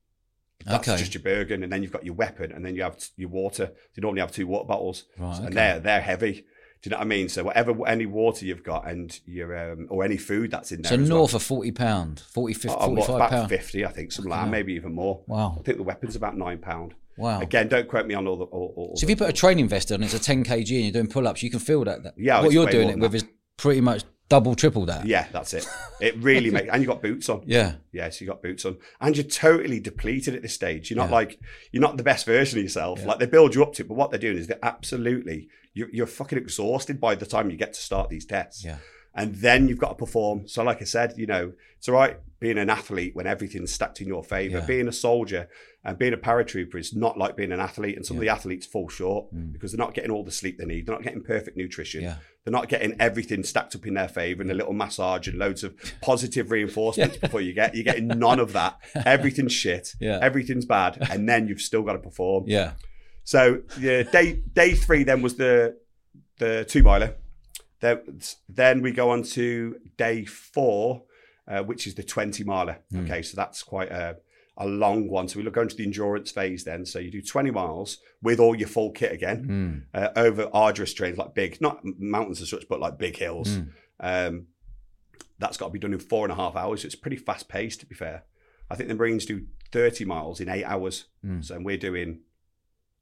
That's Okay. just your Bergen, and then you've got your weapon, and then you have t- your water. You normally have two water bottles, Right, okay. and they're they're heavy. Do you know what I mean? So whatever any water you've got, and your um, or any food that's in there. So as well. north of forty pound, 40, 50, Oh, 45 about pound. fifty, I think, something like that, maybe even more. Wow. I think the weapon's about nine pound. Wow. Again, don't quote me on all the. All, all So if you put a training vest on, it's a ten kg, and you're doing pull ups, you can feel that. that Yeah, what you're doing it with that. is pretty much double, triple that. Yeah, that's it. It really makes, and you got boots on. Yeah. Yeah, so you got boots on, and you're totally depleted at this stage. You're not Yeah. like you're not the best version of yourself. Yeah. Like they build you up to, it, but what they're doing is they're absolutely you're, you're fucking exhausted by the time you get to start these tests. Yeah. and then you've got to perform. So, like I said, you know, it's all right being an athlete when everything's stacked in your favor. Yeah. Being a soldier and being a paratrooper is not like being an athlete. And some of the athletes fall short because they're not getting all the sleep they need. They're not getting perfect nutrition. Mm. Yeah. They're not getting everything stacked up in their favor and a little massage and loads of positive reinforcements before you get. You're getting none of that. Everything's shit. Yeah. Everything's bad. And then you've still got to perform. Yeah. So yeah, day day three then was the the two miler. Then, then we go on to day four, uh, which is the twenty miler. Okay, so that's quite a a long one. So we look into the endurance phase then. So you do twenty miles with all your full kit again uh, over arduous terrains like big, not mountains as such, but like big hills. Um, that's got to be done in four and a half hours. So it's pretty fast paced, to be fair. I think the Marines do 30 miles in eight hours. So we're doing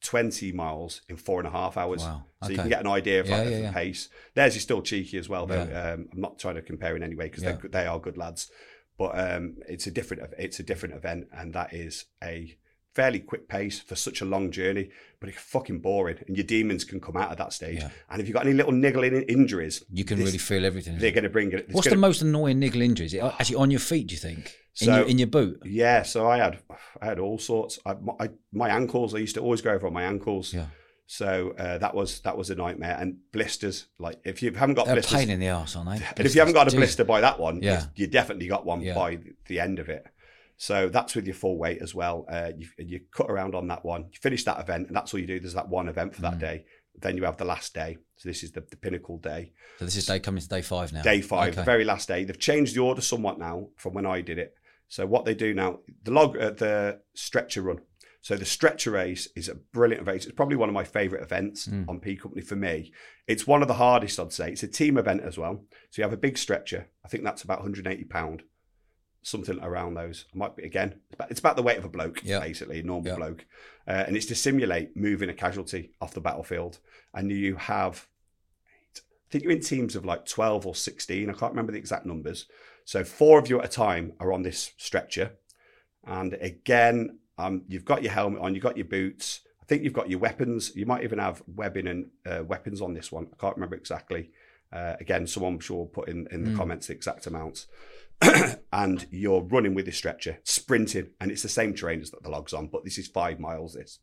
20 miles in four and a half hours. Wow. So you can get an idea of, Yeah, like, yeah, the yeah. pace. Theirs is still cheeky as well, though. Um, I'm not trying to compare in any way because Yeah. they're good lads. But um, it's a different it's a different event, and that is a fairly quick pace for such a long journey. But it's fucking boring, and your demons can come out at that stage. And if you've got any little niggling injuries, You can this- really feel everything. they're going to bring it. What's gonna- the most annoying niggle injuries? Actually on your feet? Do you think? In, So- your, in your boot? Yeah, so I had I had all sorts. I, my, my ankles, I used to always go over on my ankles. Yeah. So uh, that was that was a nightmare. And blisters, like if you haven't got They're a blisters, pain in the arse, aren't they? and if you haven't got a blister by that one, Yeah. you, you definitely got one Yeah. by the end of it. So that's with your full weight as well. Uh, you, you cut around on that one. You finish that event, and that's all you do. There's that one event for Mm. that day. Then you have the last day. So this is the, the pinnacle day. So this is day coming to day five now. Day five, Okay. very last day. They've changed the order somewhat now from when I did it. So what they do now, the log, uh, the stretcher run. So the stretcher race is a brilliant race. It's probably one of my favourite events Hmm. on P Company for me. It's one of the hardest, I'd say. It's a team event as well. So you have a big stretcher. I think that's about 180 pound, something around those. I might be again. It's about, it's about the weight of a bloke, Yeah. basically, a normal Yeah. bloke, uh, and it's to simulate moving a casualty off the battlefield. And you have I think you're in teams of like 12 or 16. I can't remember the exact numbers. So four of you at a time are on this stretcher. And again, um, you've got your helmet on, you've got your boots. I think you've got your weapons. You might even have webbing and uh, weapons on this one. I can't remember exactly. Uh, again, someone I'm sure will put in, in the comments the exact amounts. and you're running with this stretcher, sprinting, and it's the same terrain as that the log's on, but this is five miles. This,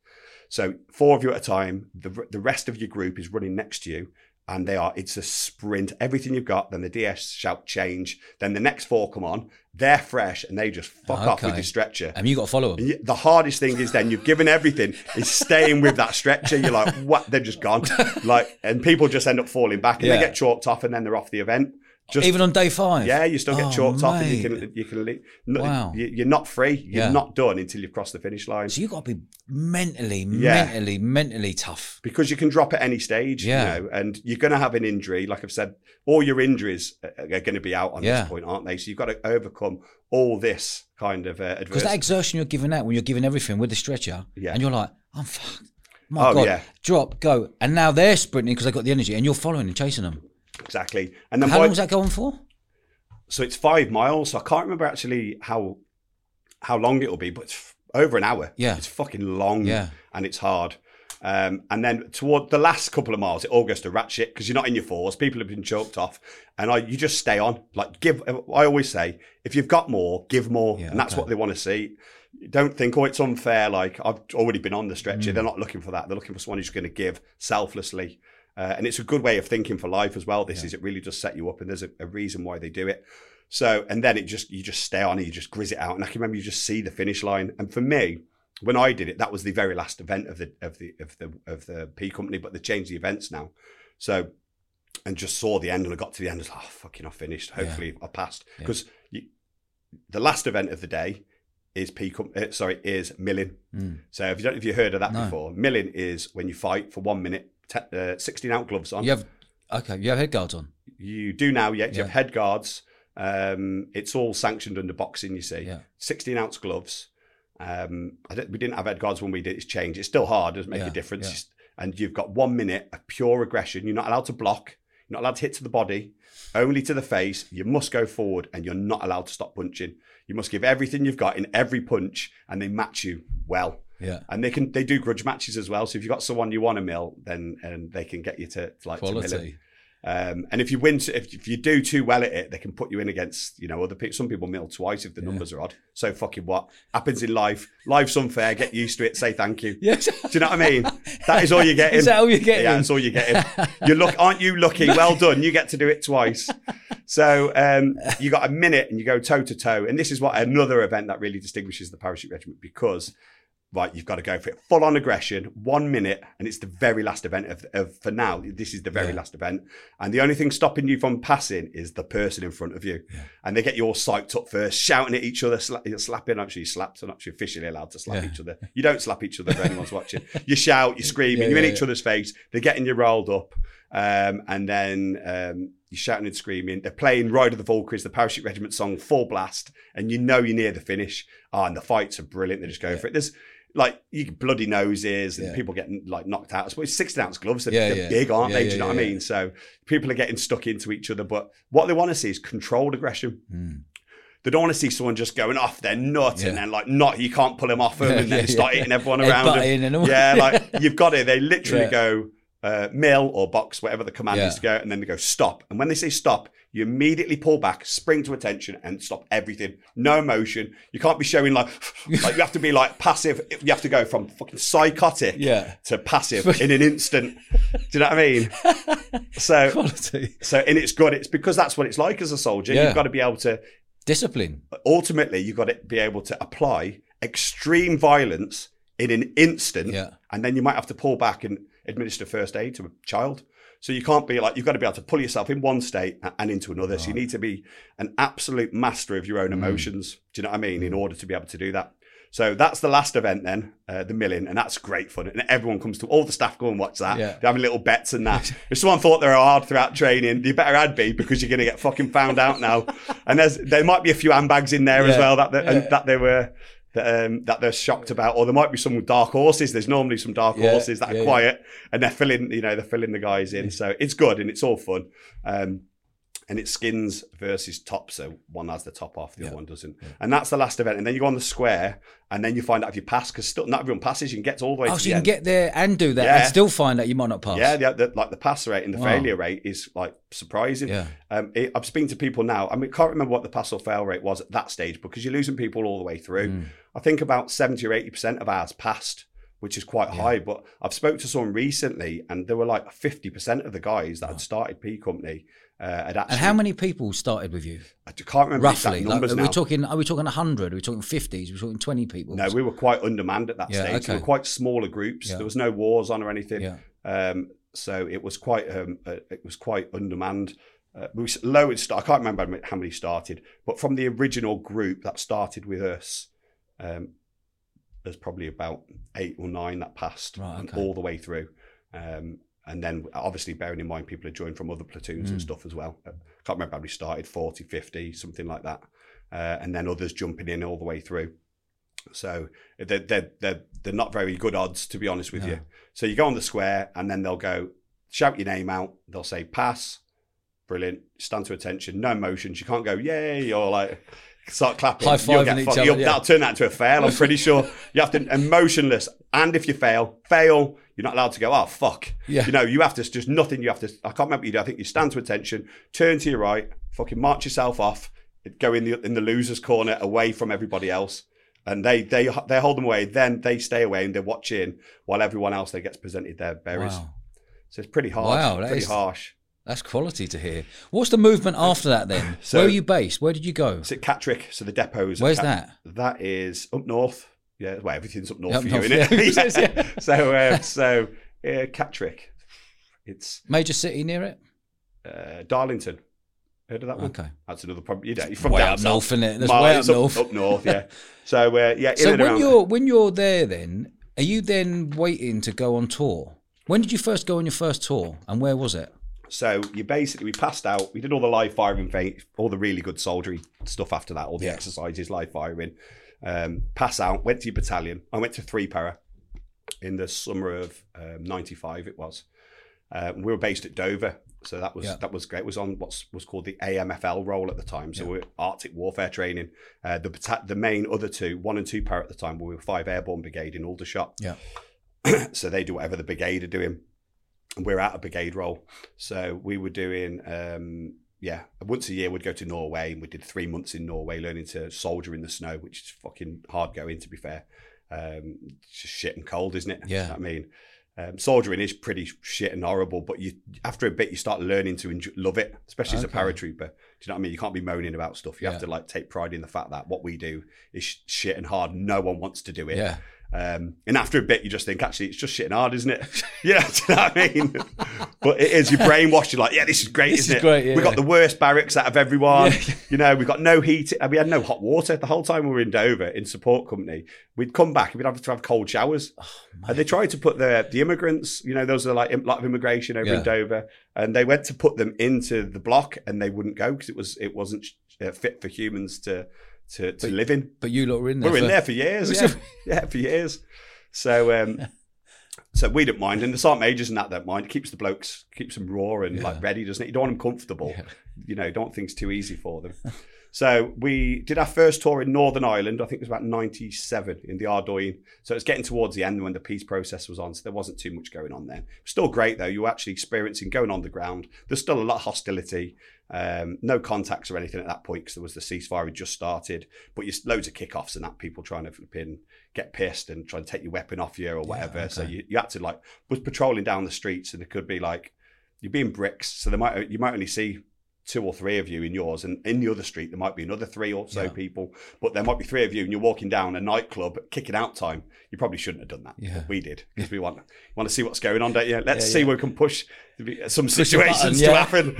so four of you at a time. The the rest of your group is running next to you, and they are. It's a sprint. Everything you've got. Then the DS shout change. Then the next four come on. They're fresh, and they just fuck off with Okay. your stretcher. And you got to follow them. The hardest thing is then you've given everything is staying with that stretcher. You're like, what? They're just gone. Like, and people just end up falling back, and Yeah. they get chalked off, and then they're off the event. Just Even on day five. yeah, you still get Oh, chalked off, and you can you can Wow. you- you're not free. You're Yeah. not done until you've crossed the finish line So you have got to be mentally, Yeah. mentally, mentally tough. because you can drop at any stage. Yeah. You know, and you're going to have an injury. Like I've said, all your injuries are are going to be out on Yeah. this point, aren't they? So you've got to overcome all this kind of uh, Because that exertion you're giving out when you're giving everything with the stretcher, Yeah. and you're like, I'm fucked. My Oh, God, yeah. drop, go, and now they're sprinting because they've got the energy, and you're following and chasing them. Exactly. And then How by- long was that going for? So it's five miles. So I can't remember actually how how long it'll be, but it's over an hour. Yeah. it's fucking long. Yeah. and it's hard. Um, and then toward the last couple of miles, it all goes to rat shit because you're not in your fours. People have been chalked off, and I, you just stay on. Like give. I always say, if you've got more, give more, Yeah, and that's okay. what they want to see. Don't think, oh, it's unfair. Like I've already been on the Mm. stretcher. They're not looking for that. They're looking for someone who's going to give selflessly. Uh, and it's a good way of thinking for life as well. This is it really does set you up, and there's a, a reason why they do it. So, and then it just you just stay on and you just grizz it out. And I can remember you just see the finish line. And for me, when I did it, that was the very last event of the of the of the of the P company, but they changed the events now. So, and just saw the end, and I got to the end. I was like, oh, fucking, I finished. Hopefully, I passed Yeah. because the last event of the day is P. Com- uh, sorry, is milling. Mm. So if you don't, if you heard of that No. before, milling is when you fight for one minute, te- uh, sixteen out gloves on. You have okay. You have head guards on. You do now, yeah. You Yeah. have head guards. Um, it's all sanctioned under boxing, you see. Yeah. 16 ounce gloves. Um, I don't, we didn't have head guards when we did. It's changed. It's still hard. It does make Yeah, a difference. And you've got one minute of pure aggression. You're not allowed to block. You're not allowed to hit to the body, only to the face. You must go forward and you're not allowed to stop punching. You must give everything you've got in every punch and they match you well. Yeah. And they can they do grudge matches as well. So if you've got someone you want to mill, then and they can get you to, to like to. Quality. Um, and if you win, if, if you do too well at it, they can put you in against, you know, other people. Some people mill twice if the numbers are odd. So fucking what happens in life? Life's unfair. Get used to it. Say thank you. Yes. Do you know what I mean? That is all you're getting. Is that all you're getting? Yeah, that's all you're getting. You look, aren't you lucky? Well done. You get to do it twice. So um, you got a minute and you go toe to toe. And this is what another event that really distinguishes the parachute regiment because right, you've got to go for it full on aggression, one minute, and it's the very last event of, of for now. This is the very Yeah. last event, and the only thing stopping you from passing is the person in front of you, and they get you all psyched up first, shouting at each other, sla- slapping. Actually, slaps are not actually officially allowed to slap Yeah. each other. You don't slap each other if anyone's watching. You shout, you scream, Yeah, you're in yeah, each other's face. They're getting you rolled up, um, and then. Um, you're shouting and screaming. They're playing Ride of the Valkyries, the Parachute Regiment song, full blast, and you know you're near the finish. Oh, and the fights are brilliant. They just go for it. There's like you bloody noses and Yeah. people getting like knocked out. I suppose 16 ounce gloves, they're, Yeah, yeah. big, aren't they? Do you know what I mean? So people are getting stuck into each other. But what they want to see is controlled aggression. Mm. They don't want to see someone just going off their nut and then like not you can't pull them off them and then start hitting everyone around them. Yeah, like you've got it. They literally go uh, mill or box, whatever the command Yeah. is to go, and then they go stop. And when they say stop, you immediately pull back, spring to attention, and stop everything. No emotion. You can't be showing like like you have to be like passive. You have to go from fucking psychotic Yeah. to passive in an instant. Do you know what I mean? So Quality. so and it's good. It's because that's what it's like as a soldier. Yeah. You've got to be able to Discipline. ultimately you've got to be able to apply extreme violence in an instant Yeah. and then you might have to pull back and administer first aid to a child. So you can't be like you've got to be able to pull yourself in one state and into another. So you need to be an absolute master of your Mm. own emotions. Do you know what i mean? In order to be able to do that. So that's the last event then uh, the milling and that's great fun. And everyone comes to all the staff go and watch that. Yeah. they're having little bets and that. If someone thought they were hard throughout training you better add be because you're going to get fucking found out now. And there's there might be a few handbags in there as well that they, Yeah. and that they were that, um, that they're shocked about, or there might be some dark horses. There's normally some dark Yeah, horses that are yeah, yeah. quiet, and they're filling, you know, they're filling the guys in. So it's good and it's all fun. Um, and it's skins versus top, so one has the top off, the Yeah. other one doesn't. And that's the last event. And then you go on the square, and then you find out if you pass because still not everyone passes. You can get all the way Oh, so you can end. get there and do that Yeah. and still find out you might not pass. yeah, the, the, like the pass rate and the Wow. failure rate is like surprising. Yeah. Um, it, I've speaking to people now. I mean, can't remember what the pass or fail rate was at that stage because you're losing people all the way through. Mm. I think about seventy or eighty percent of ours passed, which is quite high. But I've spoke to someone recently, and there were like fifty percent of the guys that had started P Company uh, had actually. And how many people started with you? I can't remember Roughly. exact Like, numbers are now. we talking are we talking 100? Are we talking 50s? Are we talking 20 people? no, we were quite undermanned at that Yeah, stage. We were quite smaller groups. Yeah. There was no wars on or anything. Yeah. Um, so it was quite um, uh, it was quite undermanned. Uh, we was low. St- I can't remember how many started, but from the original group that started with us, um, there's probably about eight or nine that passed Right, okay. all the way through. Um, and then obviously bearing in mind people had joined from other platoons Mm. and stuff as well. I can't remember how many started, 40, 50, something like that. Uh, and then others jumping in all the way through. So they're, they're, they're, they're not very good odds, to be honest with No. you. So you go on the square and then they'll go, shout your name out. They'll say pass. Brilliant. Stand to attention. No emotions. You can't go, yay, or like, start clapping. High you'll get fucked. other, You'll- yeah. That'll turn that into a fail. I'm pretty sure you have to emotionless. And if you fail, fail. You're not allowed to go. Oh fuck. Yeah. You know, you have to just nothing. You have to. I can't remember what you do. I think you stand to attention, turn to your right, fucking march yourself off, go in the in the losers corner away from everybody else. And they they they hold them away. Then they stay away and they're watching while everyone else they gets presented their berets. Wow. So it's pretty harsh. Wow, pretty is- harsh. That's quality to hear. What's the movement after that then? So- Where are you based? Where did you go? It's at Catterick, so the depots. Where's Cat- that? That is up north. Yeah, well, everything's up north Up for north, you, isn't it? yeah. So, uh, so uh, Catterick. It's Major city near it? uh, Darlington. Heard of that one? Okay. That's another problem. You know, you're from way down up south. north, isn't it? That's way up north. Up north, yeah. So, uh, yeah. So when around- you're when you're there, then are you then waiting to go on tour? When did you first go on your first tour, and where was it? So you basically we passed out. We did all the live firing, all the really good soldiery stuff after that, all the Yeah. exercises, live firing. Um, pass out. Went to your battalion. I went to three para in the summer of um, '95. It was. Uh, we were based at Dover, so that was Yeah. that was great. It was on what was called the AMFL role at the time. So we were Arctic warfare training. Uh, the bata- the main other two, one and two para at the time, we were Five Airborne Brigade in Aldershot. Yeah. so they do whatever the brigade are doing. We're out of brigade role. So we were doing, um, yeah, once a year we'd go to Norway and we did three months in Norway learning to soldier in the snow, which is fucking hard going, to be fair. Um, it's just shit and cold, isn't it? Yeah. I mean, um, soldiering is pretty shit and horrible, but you after a bit you start learning to enjoy, love it, especially as a paratrooper. Do you know what I mean? You can't be moaning about stuff. You Yeah. have to like take pride in the fact that what we do is sh- shit and hard. No one wants to do it. Yeah. Um, and after a bit, you just think, actually, it's just shit and hard, isn't it? yeah, do you know what I mean? but it is. You're brainwashed. You're like, yeah, this is great, This isn't is it? great, yeah. We got the worst barracks out of everyone. Yeah. You know, we got no heat. We had no hot water the whole time we were in Dover in support company. We'd come back and we'd have to have cold showers. Oh, and they tried to put the the immigrants, you know, those are like a lot of immigration over Yeah. in Dover, and they went to put them into the block, and they wouldn't go because it was it wasn't uh, fit for humans to to, to But- live in. But you lot were in there. We were in there for years, yeah, yeah, for years. So, um, so we don't mind, and the sergeant majors and that don't mind. It keeps the blokes, keeps them raw and Yeah. like ready, doesn't it? You don't want them comfortable. Yeah. You know, don't want things too easy for them. so we did our first tour in Northern Ireland. I think it was about '97 in the Ardoyne. So it was getting towards the end when the peace process was on. So there wasn't too much going on then. Still great though. You were actually experiencing going on the ground. There's still a lot of hostility. Um, no contacts or anything at that point because there was the ceasefire had just started. But you loads of kickoffs and that people trying to flip in, get pissed and try and take your weapon off you or whatever. So okay. you, you had to like was patrolling down the streets and it could be like you'd be in bricks, so they might you might only see two or three of you in yours, and in the other street there might be another three or so Yeah. people, but there might be three of you, and you're walking down a nightclub, kicking out time. You probably shouldn't have done that. Yeah. But we did because we want want to see what's going on, don't you? Let's Yeah, see where we can push some Push situations button, to happen.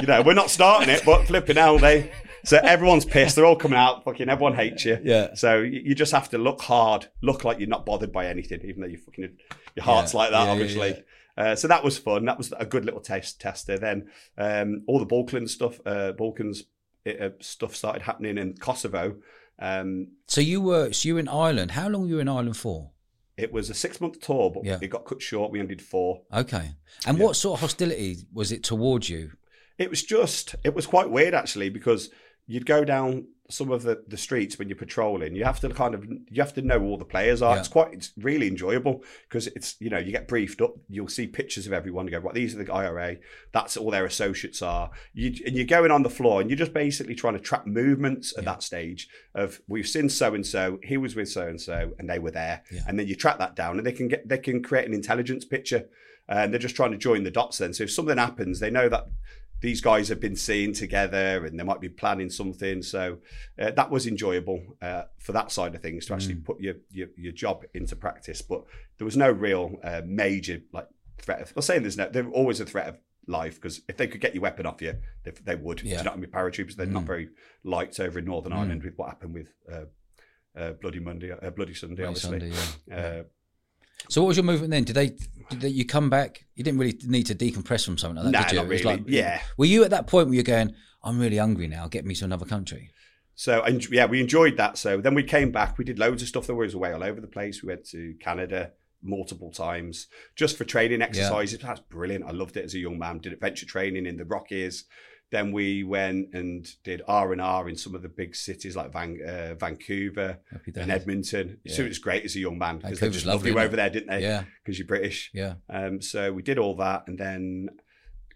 you know, we're not starting it, but flipping hell, they. So everyone's pissed. They're all coming out. Fucking everyone hates you. Yeah. So you just have to look hard, look like you're not bothered by anything, even though you fucking your heart's like that, obviously. Uh, so that was fun. That was a good little test tester. Then um, all the Balkan stuff, uh, Balkans uh, stuff started happening in Kosovo. Um, So you were so you were in Ireland. How long were you in Ireland for? it was a six month tour, but Yeah. it got cut short. We ended four. Okay. And Yeah. what sort of hostility was it towards you? It was just, it was quite weird actually because you'd go down some of the, the streets when you're patrolling. You have to kind of, you have to know all the players are. Yeah. It's quite, it's really enjoyable because it's, you know, you get briefed up. You'll see pictures of everyone. You go, right, these are the IRA. That's all their associates are. You, and you're going on the floor and you're just basically trying to track movements at Yeah. that stage of we've seen so and so, he was with so and so, and they were there. Yeah. And then you track that down and they can get, they can create an intelligence picture. Uh, and they're just trying to join the dots then. So if something happens, they know that these guys have been seen together and they might be planning something. So uh, that was enjoyable uh, for that side of things to actually Mm. put your, your your job into practice. But there was no real uh, major like threat. Of, I'm saying there's no. There's always a threat of life because if they could get your weapon off you, they, they would. Do Yeah. you know what I mean? Paratroopers, they're not Mm. very liked over in Northern Mm. Ireland with what happened with. Uh, uh, Bloody Monday, uh, Bloody Sunday, Bloody obviously. Sunday, yeah. So what was your movement then? Did they did they, you come back? You didn't really need to decompress from something like that, Nah, did you? not It was really. like- Yeah. Were you at that point where you're going, I'm really hungry now, get me to another country? So and yeah, we enjoyed that. So then we came back. We did loads of stuff that was away all over the place. We went to Canada multiple times just for training exercises. That's brilliant. I loved it as a young man. Did adventure training in the Rockies. Then we went and did R and R in some of the big cities like Van, uh, Vancouver and. Edmonton. So Yeah. it was great as a young man because they just loved you over there, didn't they? Yeah, Because you're British. yeah. Um, so we did all that, and then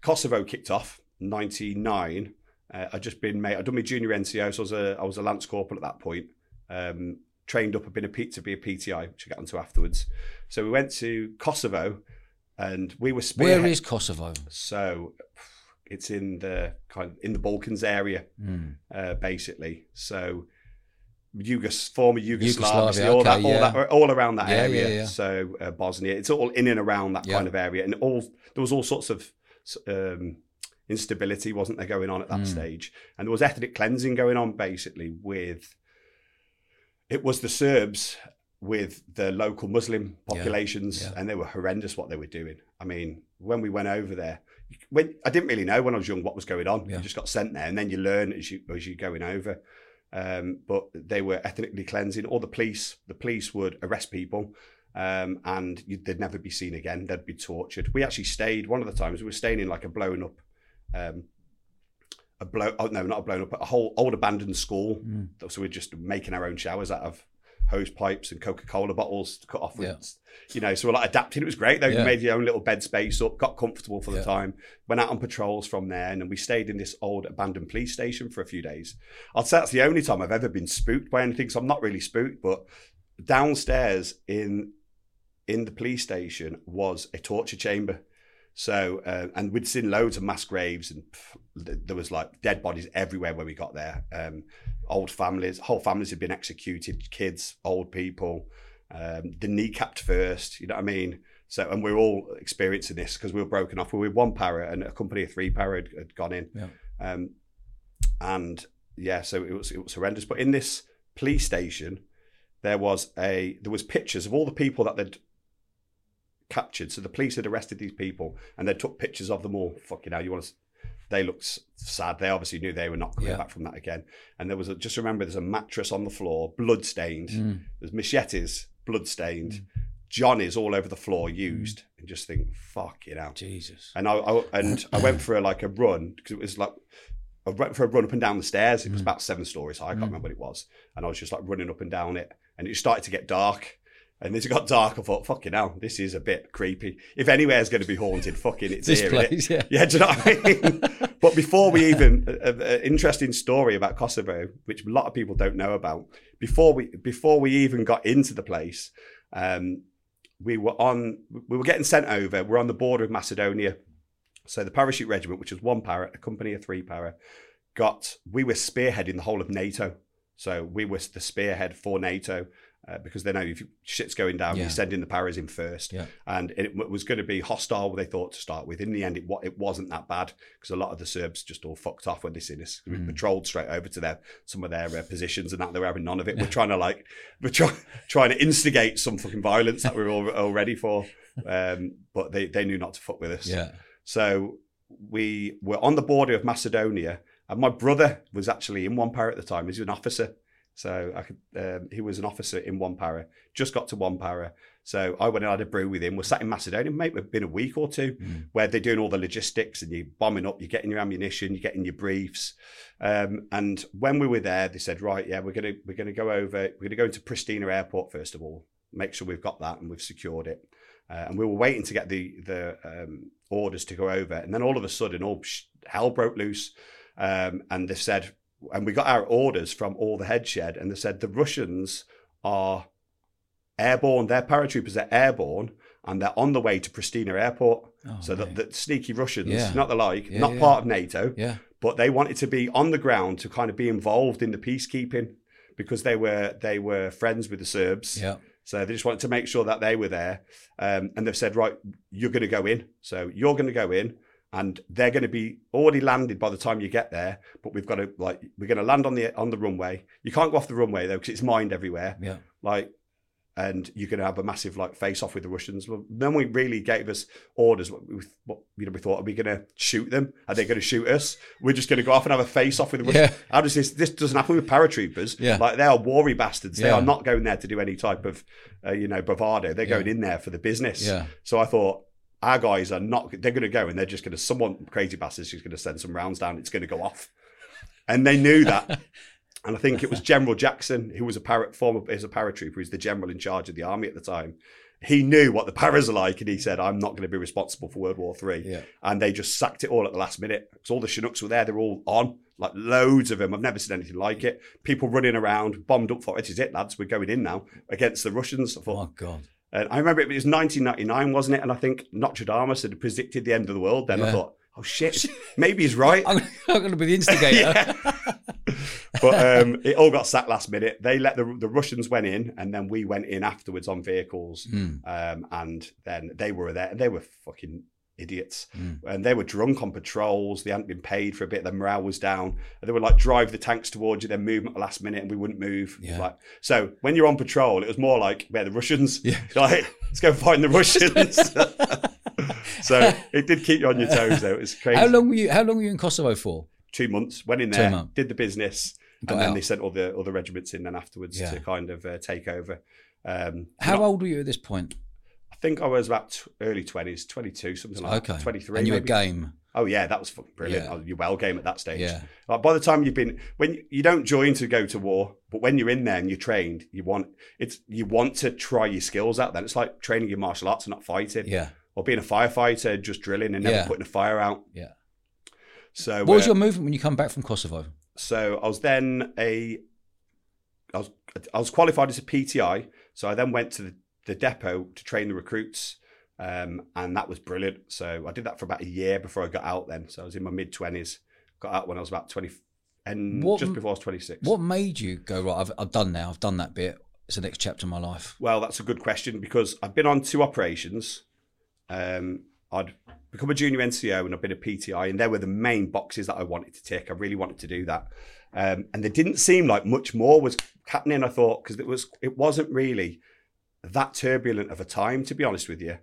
Kosovo kicked off. '99. Uh, I'd just been made. I'd done my junior NCO, so I was a I was a lance corporal at that point. Um, trained up. I'd been a P, to be a PTI, which I got onto afterwards. So we went to Kosovo, and we were spearhead- Where is Kosovo? So it's in the kind of in the Balkans area, Mm. uh, basically. So. Yugos, former Yugoslavia, Yugoslavia, all, okay, that, all yeah. that, all around that Yeah, area. yeah. So uh, Bosnia, it's all in and around that kind of area, and all there was all sorts of um, instability, wasn't there, going on at that Mm. stage, and there was ethnic cleansing going on, basically with it was the Serbs with the local Muslim populations, and they were horrendous what they were doing. I mean, when we went over there, when I didn't really know when I was young what was going on. Yeah. You just got sent there, and then you learn as you as you're going over. Um, but they were ethnically cleansing. All the police, the police would arrest people, um, and you, they'd never be seen again. They'd be tortured. We actually stayed one of the times. We were staying in like a blown up, um, a blow. Oh no, not a blown up, but a whole old abandoned school. Mm. So we're just making our own showers out of hose pipes and Coca Cola bottles to cut off with. Yeah. You know, so we're like adapting. It was great though. Yeah. You made your own little bed space up, got comfortable for the Yeah. time, went out on patrols from there, and then we stayed in this old abandoned police station for a few days. I'd say that's the only time I've ever been spooked by anything. So I'm not really spooked, but downstairs in in the police station was a torture chamber. So uh, and we'd seen loads of mass graves and pff, there was like dead bodies everywhere when we got there. Um, old families, whole families had been executed, kids, old people. Um, the kneecapped first, you know what I mean? So and we we're all experiencing this because we were broken off. We were one para and a company of three para had, had gone in. Yeah. Um, and yeah, so it was it was horrendous. But in this police station, there was a there was pictures of all the people that they'd captured. So the police had arrested these people and they took pictures of them all. Fucking hell, you want to? They looked sad. They obviously knew they were not coming Yeah. back from that again. And there was a, just remember, there's a mattress on the floor, blood stained. Mm. There's machetes, blood stained. Johnny's all over the floor, used. And just think, fuck you know. Jesus. And I, I and I went for a, like a run because it was like I went for a run up and down the stairs. It was Mm. about seven stories high. I can't Mm. remember what it was. And I was just like running up and down it, and it started to get dark. And it got dark, I thought, "Fucking hell, this is a bit creepy. If anywhere's going to be haunted, fucking it's This here." place, yeah. Yeah, do you know what I mean? but before we even, an interesting story about Kosovo, which a lot of people don't know about. Before we, before we even got into the place, um, we were on, we were getting sent over. We're on the border of Macedonia. So the parachute regiment, which was one para, a company of three para, got. We were spearheading the whole of NATO. So we were the spearhead for NATO. Uh, because they know if shit's going down, Yeah. you're sending the paras in first Yeah. and it was going to be hostile. They thought to start with. In the end, it it wasn't that bad because a lot of the Serbs just all fucked off when they seen us. We Mm. patrolled straight over to their some of their uh, positions and that they were having none of it. We're trying to like we're try, trying to instigate some fucking violence that we we're all, all ready for, um, but they they knew not to fuck with us. Yeah. So we were on the border of Macedonia, and my brother was actually in one para at the time. He was an officer, so I could. Um, he was an officer in one para. Just got to one para, so I went and had a brew with him. We're sat in Macedonia, maybe been a week or two, Mm. where they're doing all the logistics and you're bombing up, you're getting your ammunition, you're getting your briefs. Um, and when we were there, they said, right, yeah, we're gonna we're gonna go over, we're gonna go into Pristina Airport first of all, make sure we've got that and we've secured it. Uh, and we were waiting to get the the um, orders to go over, and then all of a sudden, all hell broke loose. Um, and they said, and we got our orders from all the head shed, and they said the Russians are airborne. Their paratroopers are airborne, and they're on the way to Pristina Airport. Oh, so the, the sneaky Russians, Yeah. not the like, Yeah, not yeah. part of NATO, yeah. but they wanted to be on the ground to kind of be involved in the peacekeeping because they were they were friends with the Serbs. Yeah. So they just wanted to make sure that they were there. Um, and they've said, right, you're going to go in. So you're going to go in and they're going to be already landed by the time you get there. But we've got to like, we're going to land on the, on the runway. You can't go off the runway though, because it's mined everywhere. Yeah. Like, and you're going to have a massive like face off with the Russians. Well, then we really gave us orders. What we, what, you know, we thought, are we going to shoot them? Are they going to shoot us? We're just going to go off and have a face off with the Russians. Yeah. How does this? This doesn't happen with paratroopers. Yeah. Like they are wary bastards. They Yeah. are not going there to do any type of, uh, you know, bravado. They're going in there for the business. Yeah. So I thought, our guys are not. They're going to go and they're just going to. Someone crazy bastards just going to send some rounds down. It's going to go off, and they knew that. and I think it was General Jackson, who was a former is a paratrooper, who's the general in charge of the army at the time. He knew what the paras are like, and he said, "I'm not going to be responsible for World War Three. Yeah. And they just sacked it all at the last minute. Because all the Chinooks were there; they're all on, like loads of them. I've never seen anything like it. People running around, bombed up for it. Is it, lads? We're going in now against the Russians. I thought, Oh God. And I remember it was 1999, wasn't it? And I think Nostradamus had predicted the end of the world. Then I thought, oh shit, maybe he's right. I'm, I'm going to be the instigator. But um, it all got sacked last minute. They let the the Russians went in, and then we went in afterwards on vehicles. Mm. Um, and then they were there, and they were fucking idiots. Mm. And they were drunk on patrols. They hadn't been paid for a bit. Their morale was down. And they would like drive the tanks towards you, then move at the last minute, and we wouldn't move. Yeah. Like so, when you're on patrol, it was more like, "Where the Russians? Yeah. Like, let's go find the Russians." so it did keep you on your toes, though. It was crazy. How long were you? How long were you in Kosovo for? Two months. Went in there, did the business, Got and then out. they sent all the other regiments in then afterwards Yeah. to kind of uh, take over. Um, How not- old were you at this point? I think I was about t- early twenties, twenty-two, something like Okay. that. Twenty-three. And you were game. Oh yeah, that was fucking brilliant. Yeah. Oh, well game at that stage. Yeah. Like by the time you've been when you don't join to go to war, but when you're in there and you're trained, you want it's you want to try your skills out. Then it's like training your martial arts and not fighting, Yeah. or being a firefighter, just drilling and never Yeah. putting a fire out. Yeah. So What was uh, your movement when you come back from Kosovo? so I was then a I was I was qualified as a PTI. So I then went to the, the depot to train the recruits. Um, and that was brilliant. So I did that for about a year before I got out then. So I was in my mid twenties. Got out when I was about twenty and What- just before I was twenty six. What made you go right? I've, I've done now. I've done that bit. It's the next chapter of my life. Well, that's a good question because I've been on two operations. Um, I'd become a junior NCO and I've been a PTI, and they were the main boxes that I wanted to tick. I really wanted to do that, um, and there didn't seem like much more was happening. I thought because it was it wasn't really that turbulent of a time, to be honest with you.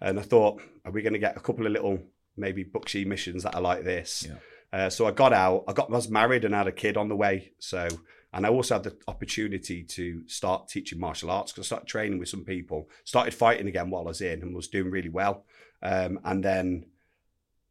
And I thought, are we going to get a couple of little maybe Buckshee missions that are like this? Yeah. Uh, so I got out. I got I was married and had a kid on the way. So and I also had the opportunity to start teaching martial arts because I started training with some people. Started fighting again while I was in and was doing really well. Um, and then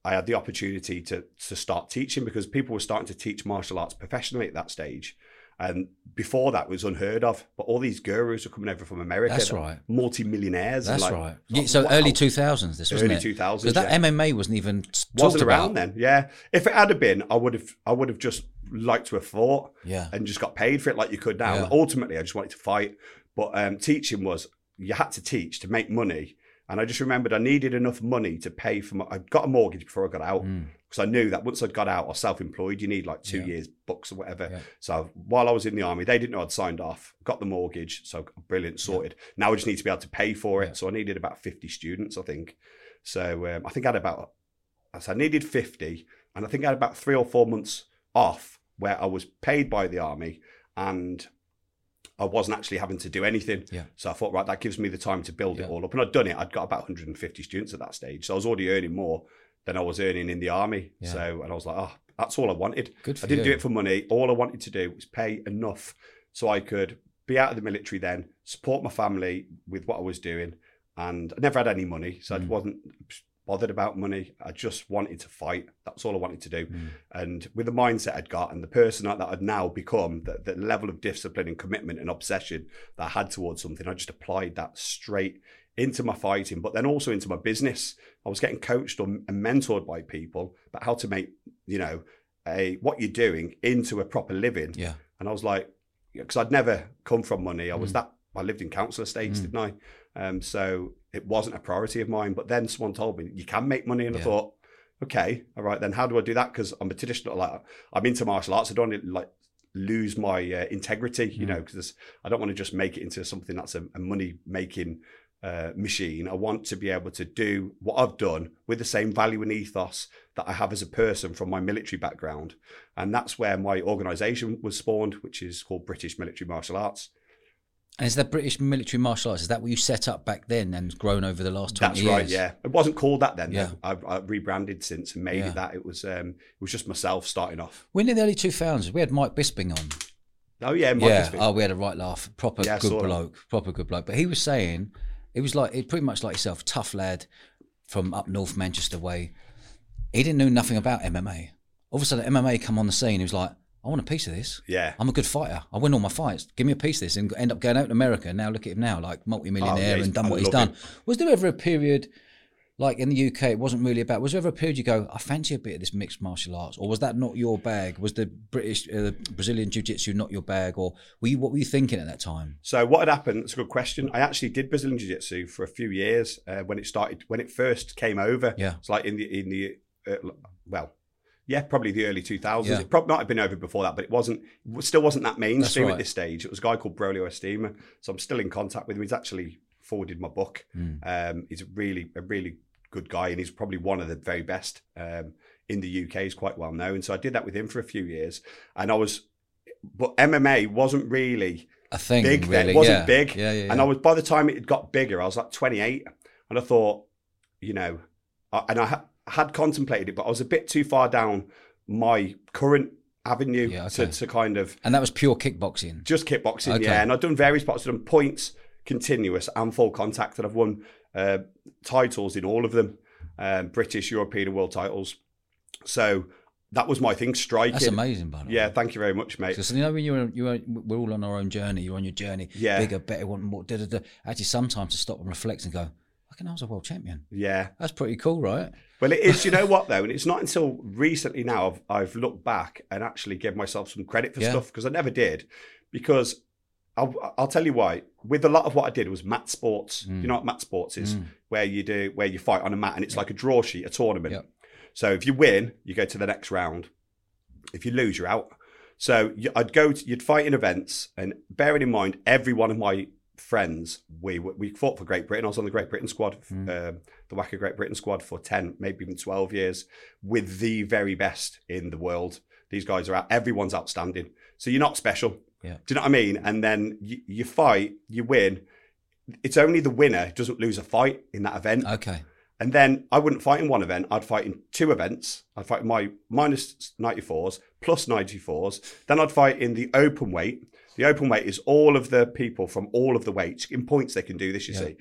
I had the opportunity to to start teaching because people were starting to teach martial arts professionally at that stage. And before that was unheard of. But all these gurus were coming over from America. That's right. Multi-millionaires. That's like- right. like, Yeah, so wow. early 2000s, this wasn't Early it? 2000s, Because that yeah. MMA wasn't even talked wasn't about. around then. Yeah, if it had been, I would have. I would have just liked to have fought Yeah. and just got paid for it like you could now. Yeah. Ultimately, I just wanted to fight. But um, teaching was you had to teach to make money. And I just remembered I needed enough money to pay for my. I got a mortgage before I got out Mm. because I knew that once I'd got out, I was self-employed. You need like two Yeah. years books or whatever. Yeah. So while I was in the army, they didn't know I'd signed off. Got the mortgage, so brilliant, sorted. Now I just need to be able to pay for it. Yeah. So I needed about fifty students, I think. So um, I think I had about. So I needed fifty, and I think I had about three or four months off where I was paid by the army and I wasn't actually having to do anything. Yeah. So I thought, right, that gives me the time to build Yeah. it all up. And I'd done it. I'd got about 150 students at that stage. So I was already earning more than I was earning in the army. Yeah. So, and I was like, oh, that's all I wanted. Good for I didn't you. do it for money. All I wanted to do was pay enough so I could be out of the military then, support my family with what I was doing. And I never had any money. So I Mm. wasn't bothered about money. I just wanted to fight. That's all I wanted to do. Mm. And with the mindset I'd got and the person that I'd now become, the, the level of discipline and commitment and obsession that I had towards something, I just applied that straight into my fighting, but then also into my business. I was getting coached or, and mentored by people about how to make, you know, a what you're doing into a proper living. Yeah. And I was like, because I'd never come from money. I was Mm. that, I lived in council estates, Mm. didn't I? Um, so it wasn't a priority of mine. But then someone told me, you can make money. And I thought, okay, all right, then how do I do that? Because I'm a traditional, like, I'm into martial arts. I don't want to, like, lose my uh, integrity, you Mm. know, because I don't want to just make it into something that's a, a money making uh, machine. I want to be able to do what I've done with the same value and ethos that I have as a person from my military background. And that's where my organization was spawned, which is called British Military Martial Arts. And is that British military martial arts? Is that what you set up back then and grown over the last 20 That's years? right, yeah. It wasn't called that then. Yeah. I've, I've rebranded since and made Yeah. it that. It was um, it was just myself starting off. When in the early 2000s, we had Mike Bisping on. Oh yeah, Mike yeah. Bisping. Oh, we had a right laugh. Proper Yeah, good bloke. Proper good bloke. But he was saying, it was like, it pretty much like yourself, tough lad. from up north Manchester way. He didn't know nothing about MMA. All of a sudden, MMA come on the scene. He was like, I want a piece of this. Yeah. I'm a good fighter. I win all my fights. Give me a piece of this, and end up going out to America. Now look at him now, like multi-millionaire, Oh, yeah, and done I what he's done. Was there ever a period? Like in the UK, it wasn't really about. Was there ever a period you go, I fancy a bit of this mixed martial arts, or was that not your bag? Was the British, uh, the Brazilian jiu-jitsu not your bag, or were you what were you thinking at that time? So what had happened? It's a good question. I actually did Brazilian Jiu Jitsu for a few years uh, when it started, when it first came over. Yeah. It's like in the in the uh, well, yeah, probably the early two thousands. Yeah. It probably might have been over before that, but it wasn't. it still wasn't that mainstream right. at this stage. It was a guy called Braulio Estima. So I'm still in contact with him. He's actually forwarded my book. Hmm. Um, he's a really a really good guy, and he's probably one of the very best um, in the UK. He's quite well known. So I did that with him for a few years, and I was. But MMA wasn't really A thing, big really. then. It wasn't yeah. big. Yeah, yeah. And I was by the time it got bigger, I was like 28, and I thought, you know, I, and I had contemplated it, but I was a bit too far down my current avenue Yeah, to, okay. to kind of and that was pure kickboxing. just kickboxing. Okay. Yeah, and I've done various spots. I've done points, continuous, and full contact, and I've won uh, titles in all of them, um, British, European, and world titles. So that was my thing, striking. That's amazing, by the way. Yeah, thank you very much, mate. Because you know when you're you're we're all on our own journey. You're on your journey. Yeah. Bigger, better, want more. Da, da, da. Actually, sometimes to stop and reflect and go, "Fucking, I was a world champion. Yeah. That's pretty cool, right?" Well, it is. You know what though, and it's not until recently now I've I've looked back and actually give myself some credit for Yeah. stuff because I never did. Because I'll I'll tell you why. With a lot of what I did was mat sports. Mm. You know what mat sports is, where you do where you fight on a mat and it's like a draw sheet, a tournament. So if you win, you go to the next round. If you lose, you're out. So you, I'd go. To, you'd fight in events, and bearing in mind, every one of my friends, we we fought for Great Britain. I was on the Great Britain squad, um, the WAKO Great Britain squad for ten, maybe even twelve years, with the very best in the world. These guys are out. Everyone's outstanding. So you're not special. Yeah. Do you know what I mean? And then you, you fight, you win. It's only the winner doesn't lose a fight in that event. Okay. And then I wouldn't fight in one event. I'd fight in two events. I'd fight my minus 94s, plus 94s. Then I'd fight in the open weight. The open weight is all of the people from all of the weights. In points, they can do this, you Yeah. see.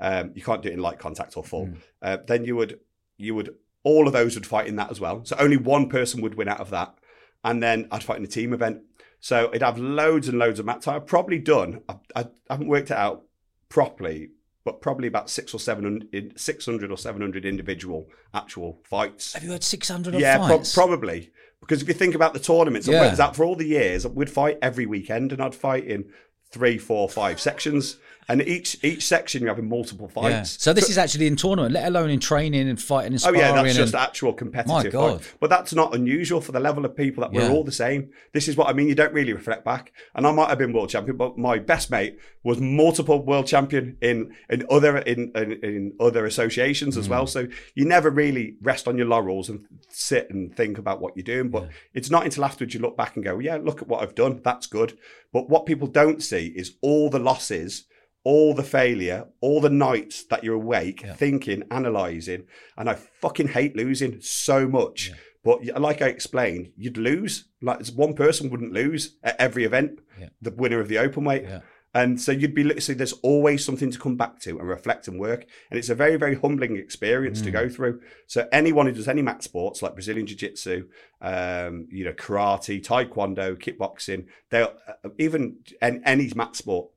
Um, you can't do it in light contact or full. Uh, then you would, you would, all of those would fight in that as well. So only one person would win out of that. And then I'd fight in a team event. So it'd have loads and loads of mat time. I've probably done, I, I haven't worked it out properly, but probably about six or seven, hun- 600 or 700 individual actual fights. Have you had six hundred Yeah, pro- probably. Because if you think about the tournaments, Yeah. I went out for all the years, we'd fight every weekend and I'd fight in three, four, five sections. And each each section you're having multiple yeah. fights. So this is actually in tournament, let alone in training and fighting and Oh yeah, that's just and, actual competitive. My fight. God. But that's not unusual for the level of people that we're Yeah. all the same. This is what I mean. You don't really reflect back. And I might have been world champion, but my best mate was multiple world champion in in other in in, in other associations as Mm. well. So you never really rest on your laurels and sit and think about what you're doing. But it's not until afterwards you look back and go, yeah, look at what I've done. That's good. But what people don't see is all the losses all the failure, all the nights that you're awake, Yeah. thinking, analysing, and I fucking hate losing so much. But like I explained, you'd lose. Like one person wouldn't lose at every event. Yeah. The winner of the open weight. Yeah. And so you'd be so there's always something to come back to and reflect and work. And it's a very, very humbling experience Mm. to go through. So anyone who does any mat sports like Brazilian Jiu-Jitsu, um, you know, karate, taekwondo, kickboxing, they'll uh, even an- any mat sport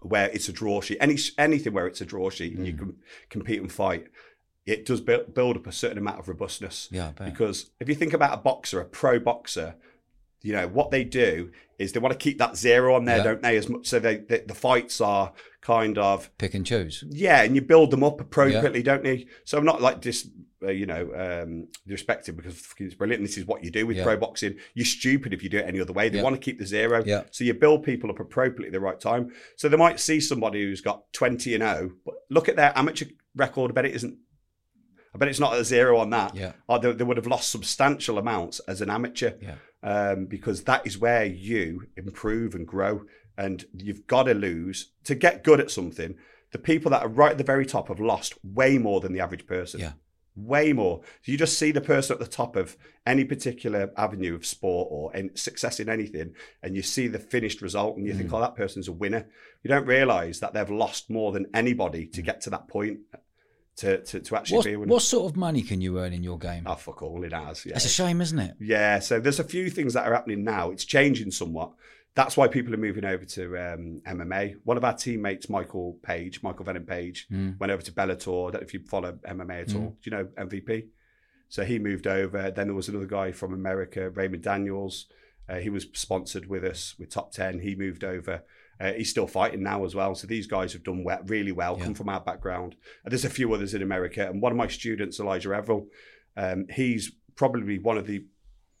where it's a draw sheet, any anything where it's a draw sheet and you mm. can compete and fight, it does build, build up a certain amount of robustness. Yeah, Because if you think about a boxer, a pro boxer, you know what they do is they want to keep that zero on there, Yeah. don't they? As much so they, they the fights are kind of Pick and choose. yeah, and you build them up appropriately, don't you? So I'm not like dis, uh, you know, um, disrespected because it's brilliant. This is what you do with Yeah. pro boxing. You're stupid if you do it any other way. They Yeah. want to keep the zero. Yeah. So you build people up appropriately at the right time. So they might see somebody who's got 20 and 0, but look at their amateur record. I bet it isn't. I bet it's not a zero on that. Yeah. Or they, they would have lost substantial amounts as an amateur Yeah. Um, because that is where you improve and grow. And you've got to lose to get good at something. The people that are right at the very top have lost way more than the average person. Yeah. Way more. So you just see the person at the top of any particular avenue of sport or in success in anything, and you see the finished result, and you think, "Oh, that person's a winner." You don't realise that they've lost more than anybody to get to that point. To to, to actually What, be one. what sort of money can you earn in your game? Oh fuck all it has. Yeah. It's a shame, isn't it? Yeah, so there's a few things that are happening now. It's changing somewhat. That's why people are moving over to um, MMA. One of our teammates, Michael Page, Michael Venom Page, Mm. went over to Bellator. I don't know if you follow MMA at all. Do you know MVP? So he moved over. Then there was another guy from America, Raymond Daniels. Uh, he was sponsored with us with Top 10. He moved over. Uh, he's still fighting now as well. So these guys have done we- really well, Yeah. come from our background. And there's a few others in America. And one of my students, Elijah Everill, um, he's probably one of the,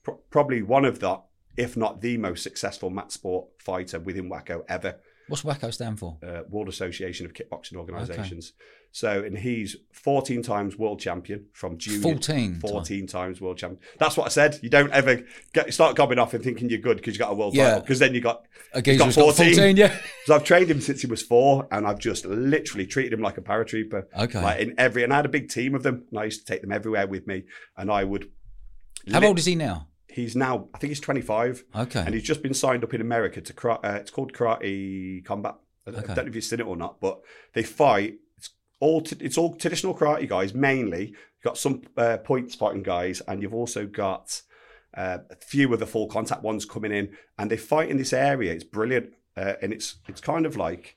pro- probably one of the, if not the most successful mat sport fighter within WAKO ever What's WAKO stand for? uh, World Association of Kickboxing Organisations. So, and he's 14 times world champion from junior. 14 14 times world champion. That's what I said. You don't ever get, start gobbing off and thinking you're good because you got a world Yeah. title. Because then you got. A geezer's got got 14. 14, yeah. So I've trained him since he was four, and I've just literally treated him like a paratrooper. Okay. Like in every, and I had a big team of them, and I used to take them everywhere with me, and I would. How lit- old is he now? He's now, I think he's 25 Okay. and he's just been signed up in America to uh, it's called Karate Combat. I don't, I Okay. don't know if you've seen it or not, but they fight. All t- it's all traditional karate guys mainly. You've got some uh, points fighting guys, and you've also got uh, a few of the full contact ones coming in, and they fight in this area. It's brilliant, uh, and it's it's kind of like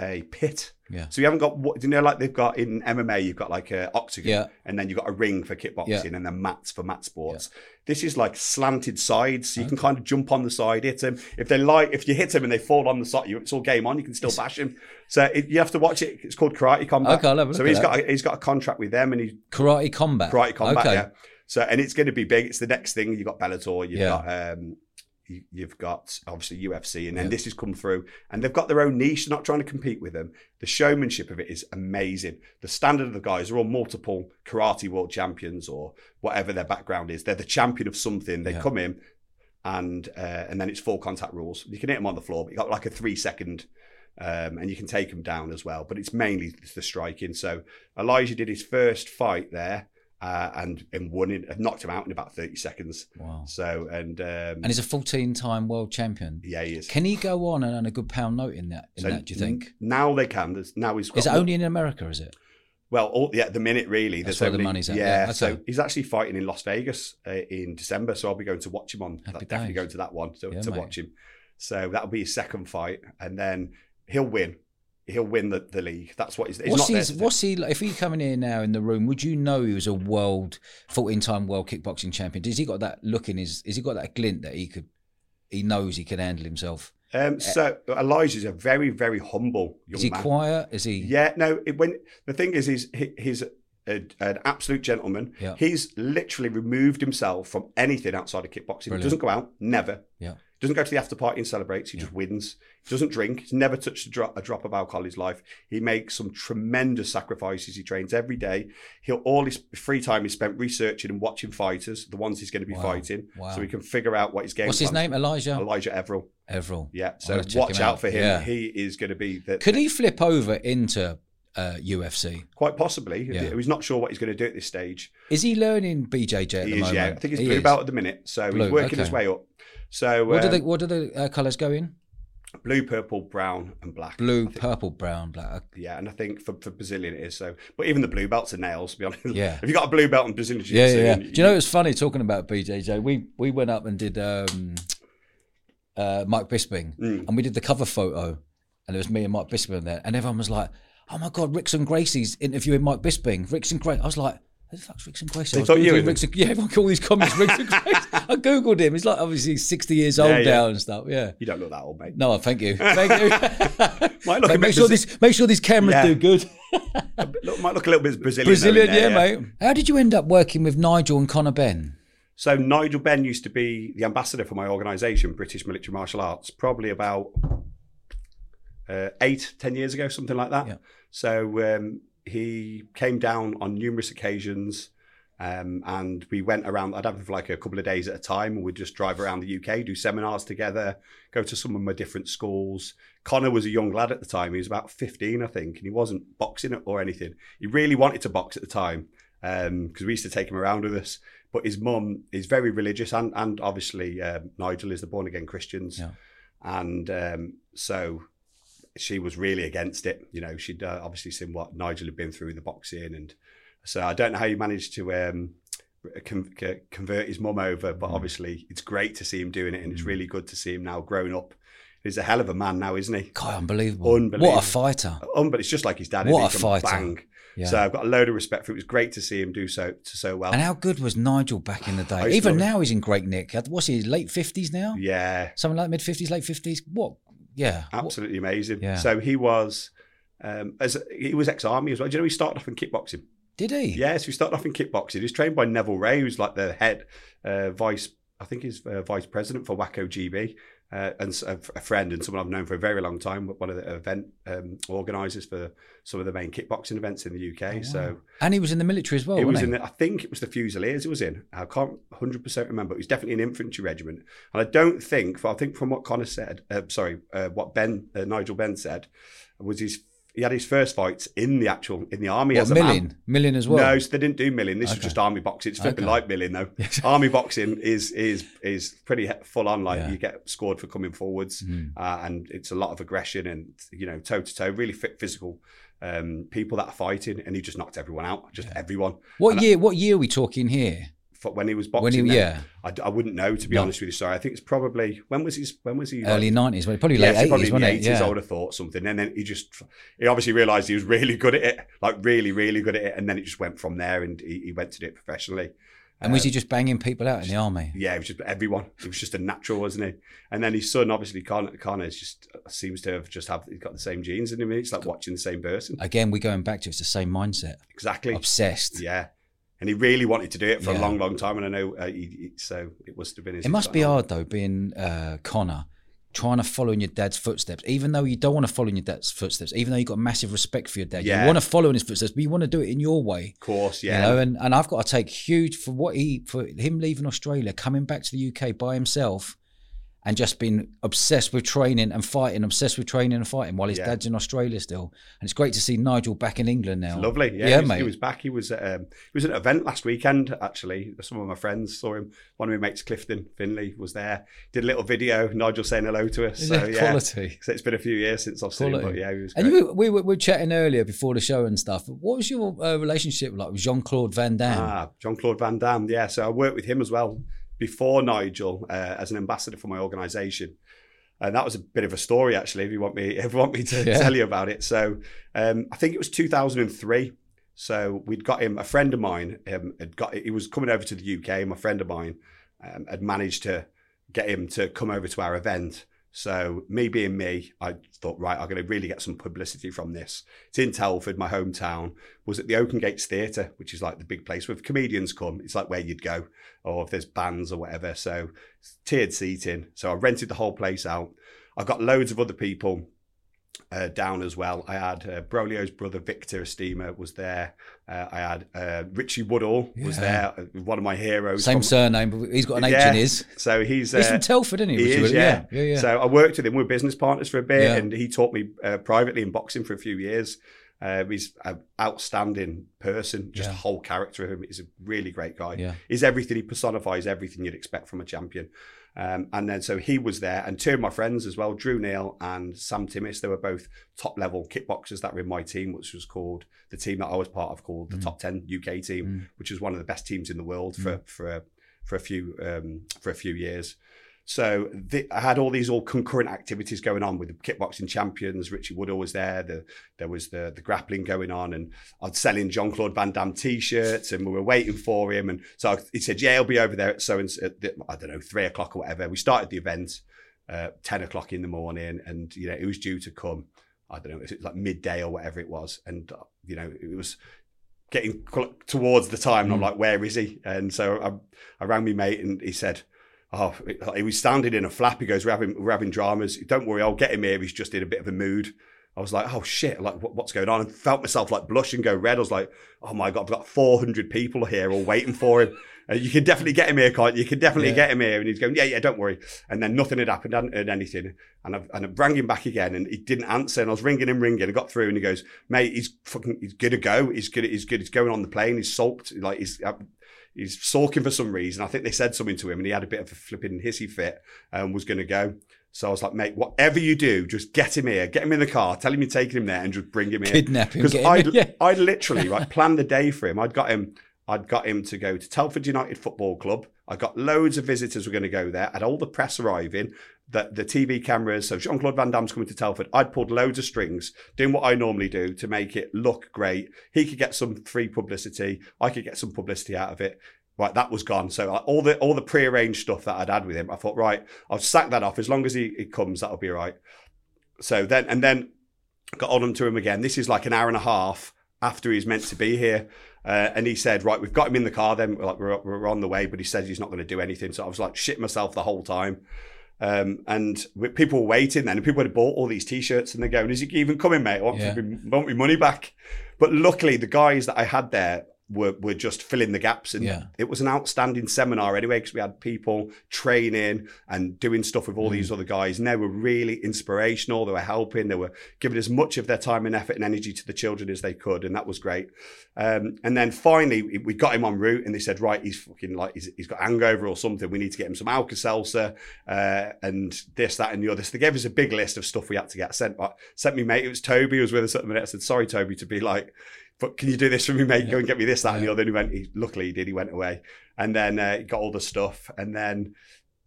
a pit. Yeah. So you haven't got what you know, like they've got in MMA, you've got like a octagon, Yeah. and then you've got a ring for kickboxing, Yeah. and then mats for mat sports. This is like slanted sides, so you can kind of jump on the side, hit them. If they like, if you hit them and they fall on the side, you it's all game on. You can still bash him. So it, you have to watch it. It's called Karate Combat. Okay, I'll so he's got a, he's got a contract with them, and he's Karate combat. Karate Combat. Okay. Yeah. So and it's going to be big. It's the next thing. You've got Bellator. You've Yeah. got um, you've got obviously UFC, and then Yeah. this has come through, and they've got their own niche. Not trying to compete with them. The showmanship of it is amazing. The standard of the guys are all multiple karate world champions or whatever their background is. They're the champion of something. They Yeah. come in, and uh, and then it's full contact rules. You can hit them on the floor, but you got like a three second. Um, and you can take them down as well, but it's mainly the striking. So Elijah did his first fight there, uh, and and won it, knocked him out in about thirty seconds. Wow. So and um, And he's a 14 time world champion. yeah, he is. Can he go on and earn a good pound note in that? In So that, do you think? now they can? There's, now he's got Is it only in America? Is it? well, all, yeah, the minute really. That's where the money's at, Yeah, yeah, so he's actually fighting in Las Vegas uh, in December, so I'll be going to watch him on. Happy definitely going to that one to, Yeah, to watch him. So that'll be his second fight, and then he'll win. He'll win the, the league. That's what he's. he's What's his, what's he? If he coming in now in the room, would you know he was a world 14 time world kickboxing champion? Does he got that look in his? Is he got that glint that he could? He knows he can handle himself. Um, so Elijah's a very, very humble young Is he man. quiet? Is he? Yeah, no. It, when the thing is, is he, he's a, an absolute gentleman. Yeah. He's literally removed himself from anything outside of kickboxing. Brilliant. He doesn't go out, never. Yeah. Doesn't go to the after party and celebrates. He just wins. He doesn't drink. He's never touched a drop, a drop of alcohol in his life. He makes some tremendous sacrifices. He trains every day. He'll all his free time is spent researching and watching fighters, the ones he's going to be Wow. fighting, Wow. so he can figure out what his game. What's his name? Elijah Elijah Everill. Everill. Yeah. So watch out. out. for him. Yeah. He is going to be the, Could he flip over into uh, UFC? quite possibly. Yeah. He's not sure what he's going to do at this stage. Is he learning BJJ at He the is, moment? yeah. I think he's He blue is. belt at the minute, so Blue, he's working his way up. So What do um, the what do the uh, colours go in? blue, purple, brown, and black. Blue, purple, brown, black. Yeah, and I think for, for Brazilian it is so. But even the blue belts are nails. To be honest, Yeah. if you got a blue belt in Brazilian Yeah, yeah, yeah. you- Do you know it's funny talking about BJJ? We we went up and did um, uh, Mike Bisping, Mm. and we did the cover photo, and it was me and Mike Bisping there, and everyone was like, "Oh my god, Rickson Gracie's interviewing Mike Bisping." Rickson Gracie. I was like. Who the fuck's Rickson Gracie? I They was thought you were- Rickson, yeah, everyone call these comments Rickson Gracie. I googled him. He's like obviously sixty years old Yeah, yeah. now and stuff. Yeah. you don't look that old, mate. No, thank you, thank you. Might look Mate, make sure Brazil- these make sure these cameras Yeah. do good. look, might look a little bit Brazilian. Brazilian, there, yeah, mate. How did you end up working with Nigel and Conor Benn? So Nigel Benn used to be the ambassador for my organisation, British Military Martial Arts, probably about uh, eight, ten years ago, something like that. Yeah. So um, he came down on numerous occasions, um, and we went around. I'd have him for like a couple of days at a time, and we'd just drive around the UK, do seminars together, go to some of my different schools. Conor was a young lad at the time; he was about fifteen, I think, and he wasn't boxing or anything. He really wanted to box at the time because we used to take him around with us. But his mum is very religious, and and obviously um, Nigel is the born again Christians, Yeah. and um, so she was really against it. You know, she'd uh, obviously seen what Nigel had been through in the boxing, and so I don't know how you managed to um, con- convert his mum over, but Mm. obviously it's great to see him doing it, and it's Mm. really good to see him now grown up. He's a hell of a man now, isn't he? God, unbelievable. Unbelievable. What a fighter. Um, but it's just like his dad. What a fighter. Bang. Yeah. So I've got a load of respect for it. It was great to see him do so to so well. and how good was Nigel back in the day? Even now, he's in great nick. What's he, late 50s now? yeah, Something like mid 50s, late 50s? What? Yeah. Absolutely amazing. Yeah. So he was, um, as he was ex-army as well. Do you know he started off in kickboxing? Did he? Yes, he started off in kickboxing. He was trained by Neville Ray, who's like the head uh, vice, I think he's uh, vice president for WAKO GB, uh, and a, a friend and someone I've known for a very long time. One of the event um, organisers for some of the main kickboxing events in the UK. Oh, wow. So And he was in the military as well. it was wasn't in. The, I think it was the Fusiliers. It was in. I can't hundred percent remember. It was definitely an infantry regiment, and I don't think. I think from what Conor said, uh, sorry, uh, what Benn uh, Nigel Benn said was his. He had his first fights in the actual in the army he? as What, a man. million? Million as well? No, so they didn't do milling. This Okay. is just army boxing. It's flipping Okay. like milling though. army boxing is is is pretty full on. Like Yeah. you get scored for coming forwards, Mm. uh, and it's a lot of aggression and you know toe to toe, really fit physical um, people that are fighting. And he just knocked everyone out, just everyone. What And I- year? What year are we talking here? For when he was When boxing, he, then, yeah, I wouldn't know to be No. honest with you. Sorry, I think it's probably when was his when was he like- early nineties, probably Yes, late probably eighties, wasn't it? eighties. I would have thought something, and then he just he obviously realised he was really good at it, like really, really good at it, and then it just went from there, and he, he went to do it professionally. And was he um, just banging people out in the army? Yeah, it was just everyone. It was just a natural, wasn't he? And then his son, obviously, Conor, Conor just seems to have just have he's got the same genes in him. It's like watching the same person. Again, we're going back to it's the same mindset. Exactly. Obsessed. Yeah. And he really wanted to do it for Yeah. a long, long time, and I know uh, he, he- so it must have been. His It must be hard though, being uh, Conor, trying to follow in your dad's footsteps, even though you don't want to follow in your dad's footsteps, even though you've got massive respect for your dad. Yeah. You want to follow in his footsteps, but you want to do it in your way. Of course, yeah. You know, and, and I've got to take huge for what he for him leaving Australia, coming back to the UK by himself, and just been obsessed with training and fighting, obsessed with training and fighting while his Yeah. dad's in Australia still. And it's great to see Nigel back in England now. Lovely, yeah. Yeah, he, was, mate. he was back. He was at, um, he was at an event last weekend. Actually, some of my friends saw him. One of my mates, Clifton Finley, was there. Did a little video. Nigel saying hello to us. So Yeah, quality. So it's been a few years since I've seen him, but yeah, he was. And you, we, were, we were chatting earlier before the show and stuff. What was your uh, relationship like with Jean Claude Van Damme? Ah, Jean Claude Van Damme. Yeah, so I worked with him as well before Nigel uh, as an ambassador for my organisation. And that was a bit of a story, actually. If you want me, if you want me to Yeah. tell you about it, so um, I think it was 2003. So we'd got him. A friend of mine um, had got. He was coming over to the UK. My friend of mine um, had managed to get him to come over to our event. So me being me, I thought, right, I'm going to really get some publicity from this. It's in Telford, my hometown. Was at the Oakengates Theatre, which is like the big place where comedians come. It's like where you'd go, or if there's bands or whatever. So tiered seating. So I rented the whole place out. I got loads of other people uh, down as well. I had uh, Braulio's brother Victor Estima was there. Uh, I had uh, Richie Woodall was there, uh, one of my heroes. Same from- surname, but he's got an H Yeah. in his. So he's He's uh, from Telford, isn't he? he is, yeah. yeah, yeah. So I worked with him. We were business partners for a bit, Yeah. and he taught me uh, privately in boxing for a few years. Uh, he's an outstanding person, just Yeah. whole character of him. He's a really great guy. Yeah. He's everything. He personifies everything you'd expect from a champion. Um, and then so he was there, and two of my friends as well, Drew Neal and Sam Timmis. They were both top level kickboxers that were in my team, which was called the team that I was part of, called the Top Ten UK team, Mm. which was one of the best teams in the world for for a, for a few um, for a few years. So the, I had all these all concurrent activities going on with the kickboxing champions. Richie Woodall was there. The, there was the the grappling going on, and I'd selling Jean Claude Van Damme t-shirts, and we were waiting for him. And so I, he said, "Yeah, he'll be over there at so and at the- I don't know three o'clock or whatever." We started the event uh, ten o'clock in the morning, and you know it was due to come. I don't know, it was like midday or whatever it was, and uh, you know it was getting cl- towards the time. And I'm Mm. like, "Where is he?" And so I, I rang me mate, and he said. Oh, he was standing in a flap. He goes, "We're having, we're having dramas. Don't worry, I'll get him here. He's just in a bit of a mood." I was like, "Oh shit! Like, what, what's going on?" And felt myself like blush and go red. I was like, "Oh my god, I've got 400 people here all waiting for him. Uh, you can definitely get him here, can't you? You can definitely Yeah. get him here." And he's going, "Yeah, yeah, don't worry." And then nothing had happened, I hadn't heard anything. And I, and I rang him back again, and he didn't answer. And I was ringing him, ringing. I got through, and he goes, "Mate, he's fucking, he's good to go. He's good. He's good. He's going on the plane. He's sulked. Like he's." He's sulking for some reason. I think they said something to him, and he had a bit of a flipping hissy fit and was going to go. So I was like, mate, whatever you do, just get him here, get him in the car, tell him you're taking him there, and just bring him here. Kidnap him. Because I, yeah. I literally right planned the day for him. I'd got him. I'd got him to go to Telford United Football Club. I got loads of visitors were going to go there. I had all the press arriving, the, the TV cameras. So Jean Claude Van Damme's coming to Telford. I'd pulled loads of strings, doing what I normally do to make it look great. He could get some free publicity. I could get some publicity out of it. Right, that was gone. So uh, all the all the prearranged stuff that I'd had with him, I thought, right, I'll sack that off. As long as he, he comes, that'll be right. So then, and then got on to him again. This is like an hour and a half after he's meant to be here. Uh, and he said, right, we've got him in the car then, like we're, we're on the way, but he said he's not going to do anything. So I was like, shit myself the whole time. Um, and we, people were waiting then, and people had bought all these t-shirts, and they're going, "Is he even coming, mate? I want, Yeah. me, want me money back." But luckily, the guys that I had there were were just filling the gaps, and Yeah. it was an outstanding seminar anyway because we had people training and doing stuff with all Mm. these other guys, and they were really inspirational. They were helping. They were giving as much of their time and effort and energy to the children as they could, and that was great. Um, and then finally, we- got him en route, and they said, "Right, he's fucking like he's, he's got hangover or something. We need to get him some Alka Seltzer uh, and this, that, and the other." So they gave us a big list of stuff we had to get sent. But sent me mate. It was Toby who was with us at the minute. I said, "Sorry, Toby, to be like." But can you do this for me, mate? Go and get me this, that, and the other. And he went. He, luckily, he did. He went away, and then uh, he got all the stuff, and then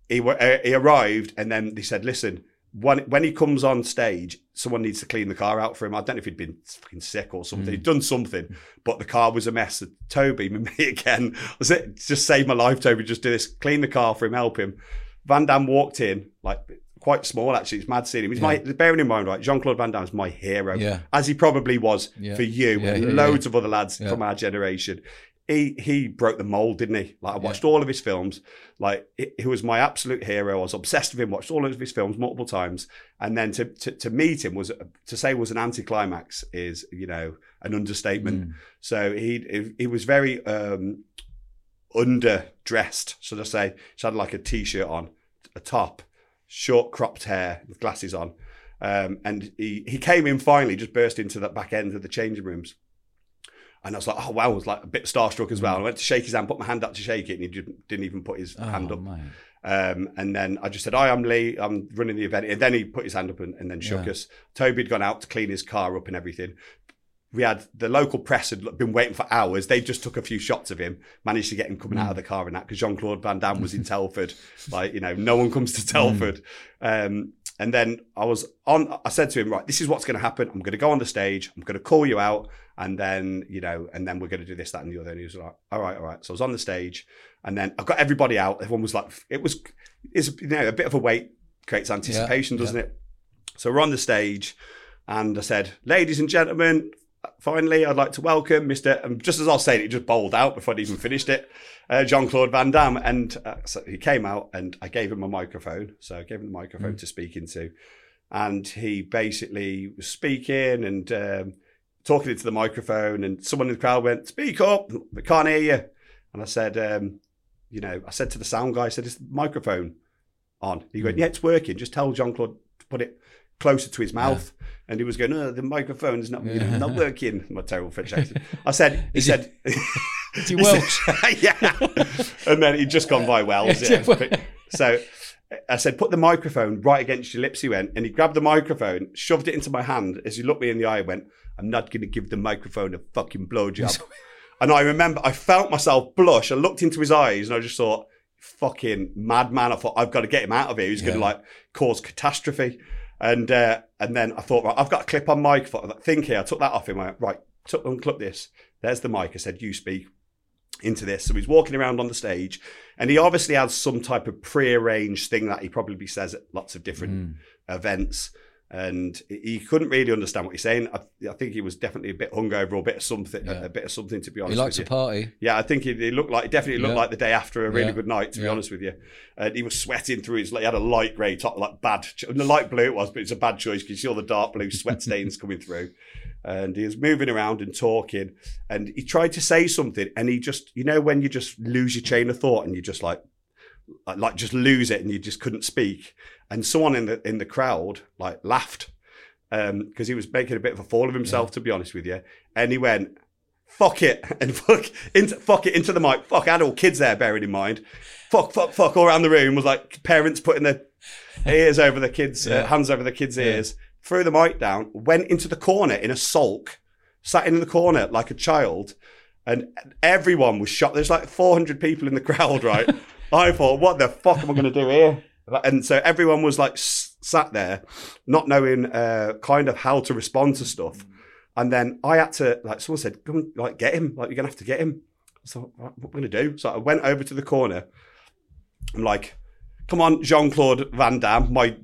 he uh, he arrived, and then they said, "Listen, when when he comes on stage, someone needs to clean the car out for him. I don't know if he'd been fucking sick or something. He'd done something, but the car was a mess. Toby, mate again, was it just save my life. Toby, just do this, clean the car for him, help him. Van Damme walked in like quite small actually. It's mad seeing him. He's my bearing in mind, right? Jean Claude Van Damme's my hero, Yeah. as he probably was Yeah. for you Yeah, and yeah, loads of other lads Yeah. from our generation. He he broke the mold, didn't he? Like I watched all of his films. Like he, was my absolute hero. I was obsessed with him. Watched all of his films multiple times, and then to to, to meet him was to say was an anticlimax is you know an understatement. Mm. So he he- he was very um, underdressed, should I say? He had like a t-shirt on, a top, short cropped hair, with glasses on, um, and he he came in finally, just burst into that back end of the changing rooms. And I was like, oh wow, I was like a bit starstruck as well. I went to shake his hand, put my hand up to shake it, and he didn't, didn't even put his hand Oh, up. Um, and then I just said, Hi, I'm Lee. I'm running the event. And then he put his hand up and, and then shook Yeah. us. Toby had gone out to clean his car up and everything. We had the local press had been waiting for hours. They just took a few shots of him, managed to get him coming out of the car and that because Jean Claude Van Damme was in Telford. Like, you know, no one comes to Telford. Um, and then I was on, I said to him, Right, this is what's going to happen. I'm going to go on the stage. I'm going to call you out. And then, you know, and then we're going to do this, that, and the other. And he was like, All right, all right. So I was on the stage. And then I got everybody out. Everyone was like, it was, it's you know a bit of a wait creates anticipation, Yeah, doesn't it? So we're on the stage, and I said, "Ladies and gentlemen, finally, I'd like to welcome Mr." And just as I was saying it, just bowled out before I'd even finished it. Uh, Jean Claude Van Damme, and uh, so he came out, and I gave him a microphone. So I gave him the microphone to speak into, and he basically was speaking and um, talking into the microphone, and someone in the crowd went, "Speak up, we can't hear you." And I said, um, you know, I said to the sound guy, I said, is the microphone on? He went, yeah, it's working. Just tell Jean Claude to put it closer to his mouth. And he was going, no, the microphone's not, you know, not working. My terrible French accent. I said, he Is said, Is he Welsh? yeah. And then he'd just gone by Wells. Yeah. Yeah. So I said, put the microphone right against your lips, he went. And he grabbed the microphone, shoved it into my hand. As he looked me in the eye, he went, I'm not going to give the microphone a fucking blowjob. and I remember I felt myself blush. I looked into his eyes and I just thought, fucking madman. I thought, I've got to get him out of here. He's going to like cause catastrophe. And uh, and then I thought, right, I've got a clip on mic. I think here. I took that off him. I went, right, took, unclip this. There's the mic. I said, you speak into this. So he's walking around on the stage, and he obviously has some type of pre-arranged thing that he probably says at lots of different events. And he couldn't really understand what he's saying. I, I think he was definitely a bit hungover or a bit of something, Yeah. a, bit of something. To be honest. He likes with a party. Yeah, I think he, he looked like definitely looked Yeah. like the day after a really Yeah. good night. To be honest with you, and he was sweating through his. He had a light grey top, like bad, the light blue it was, but it's a bad choice because you see all the dark blue sweat stains coming through. And he was moving around and talking, and he tried to say something, and he just, you know, when you just lose your chain of thought and you're just like, like, like just lose it, and you just couldn't speak. And someone in the in the crowd like laughed because he was making a bit of a fool of himself, to be honest with you. And he went, fuck it, and fuck into fuck it into the mic. Fuck, I had all kids there, bearing in mind. Fuck, fuck, fuck, all around the room was like parents putting their ears over the kids, uh, hands over the kids' ears. Threw the mic down, went into the corner in a sulk, sat in the corner like a child, and everyone was shocked. There's like 400 people in the crowd, right? I thought, what the fuck am I going to do here? And so everyone was like s- sat there, not knowing uh, kind of how to respond to stuff. And then I had to, like, someone said, come like, get him. Like, you're going to have to get him. So, what am I going to do? So I went over to the corner. I'm like, come on, Jean Claude Van Damme, my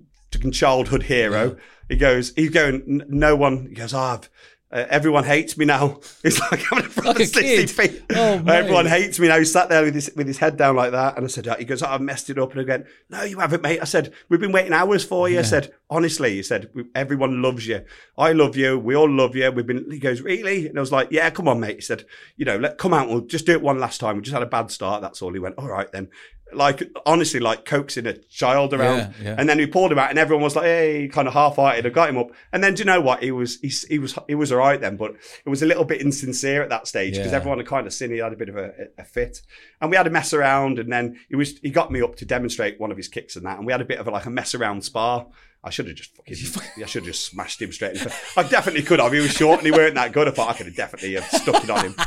childhood hero. He goes, he's going, no one, he goes, oh, I've, uh, everyone hates me now. It's like having a front Like a 60 kid. feet. Oh, everyone hates me now. He sat there with his, with his head down like that. And I said, uh, he goes, oh, I messed it up. And again, no, you haven't, mate. I said, we've been waiting hours for you. I said, honestly, he said, everyone loves you. I love you. We all love you. We've been, he goes, really? And I was like, yeah, come on, mate. He said, you know, let, come out. We'll just do it one last time. We just had a bad start. That's all. He went, all right then. Like, honestly, like coaxing a child around. Yeah, yeah. And then we pulled him out and everyone was like, hey, kind of half-hearted. I got him up. And then do you know what? He was, he, he was, he was all right then, but it was a little bit insincere at that stage because Yeah. everyone had kind of seen he had a bit of a, a fit. And we had a mess around and then he was, he got me up to demonstrate one of his kicks and that. And we had a bit of a, like a mess around spar. I should have just fucking, I should have just smashed him straight in. I definitely could have. He was short and he weren't that good. I thought I could have definitely have stuck it on him.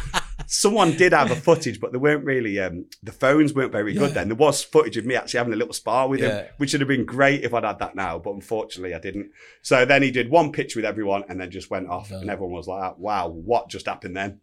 Someone did have a footage, but they weren't really. Um, the phones weren't very good then. There was footage of me actually having a little spar with Yeah. him, which would have been great if I'd had that now. But unfortunately, I didn't. So then he did one pitch with everyone, and then just went off, and everyone was like, "Wow, what just happened then?"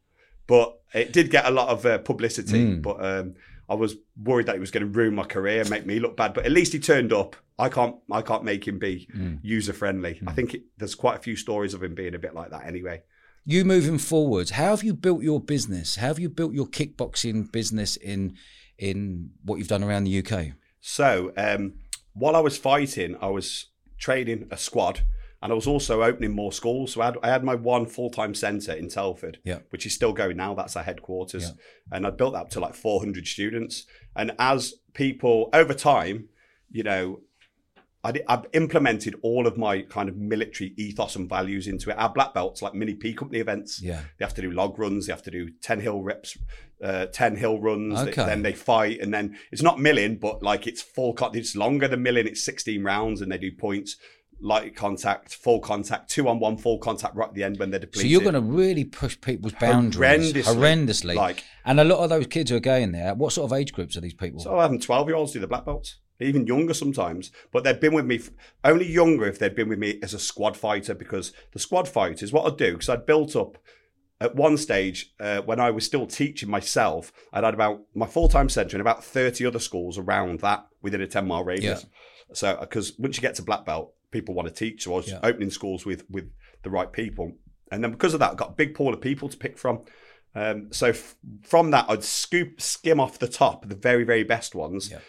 But it did get a lot of uh, publicity. Mm. But um, I was worried that he was going to ruin my career, make me look bad. But at least he turned up. I can't. I can't make him be Mm. user friendly. I think it, there's quite a few stories of him being a bit like that anyway. You moving forward, how have you built your business? How have you built your kickboxing business in in what you've done around the UK? So um, while I was fighting, I was training a squad, and I was also opening more schools. So I had, I had my one full time centre in Telford, Yeah. which is still going now. That's our headquarters, Yeah. and I built that up to like 400 students. And as people over time, you know. I I've implemented all of my kind of military ethos and values into it. Our black belts, like mini P company events, Yeah. they have to do log runs. They have to do 10 hill reps, uh, 10 hill runs. They- Okay. then they fight. And then it's not milling, but like it's full, co- it's longer than milling. It's 16 rounds and they do points, light contact, full contact, two on one, full contact right at the end when they're depleted. So you're going to really push people's boundaries Horrendously. horrendously. Like- and a lot of those kids who are going there, what sort of age groups are these people? So I'm 12 year olds do the black belts, even younger sometimes. But they've been with me, f- only younger if they'd been with me as a squad fighter, because the squad fight is what I'd do. Because I'd built up at one stage uh, when I was still teaching myself, I'd had about my full time centre and about 30 other schools around that within a 10 mile radius. So, because once you get to black belt, people want to teach. So I was Yeah. opening schools with, with the right people. And then because of that, I got a big pool of people to pick from. Um, so f- from that, I'd scoop, skim off the top, the very, very best ones, Yeah.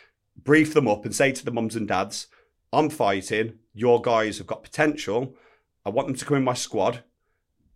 Brief them up, and say to the mums and dads, "I'm fighting. Your guys have got potential. I want them to come in my squad.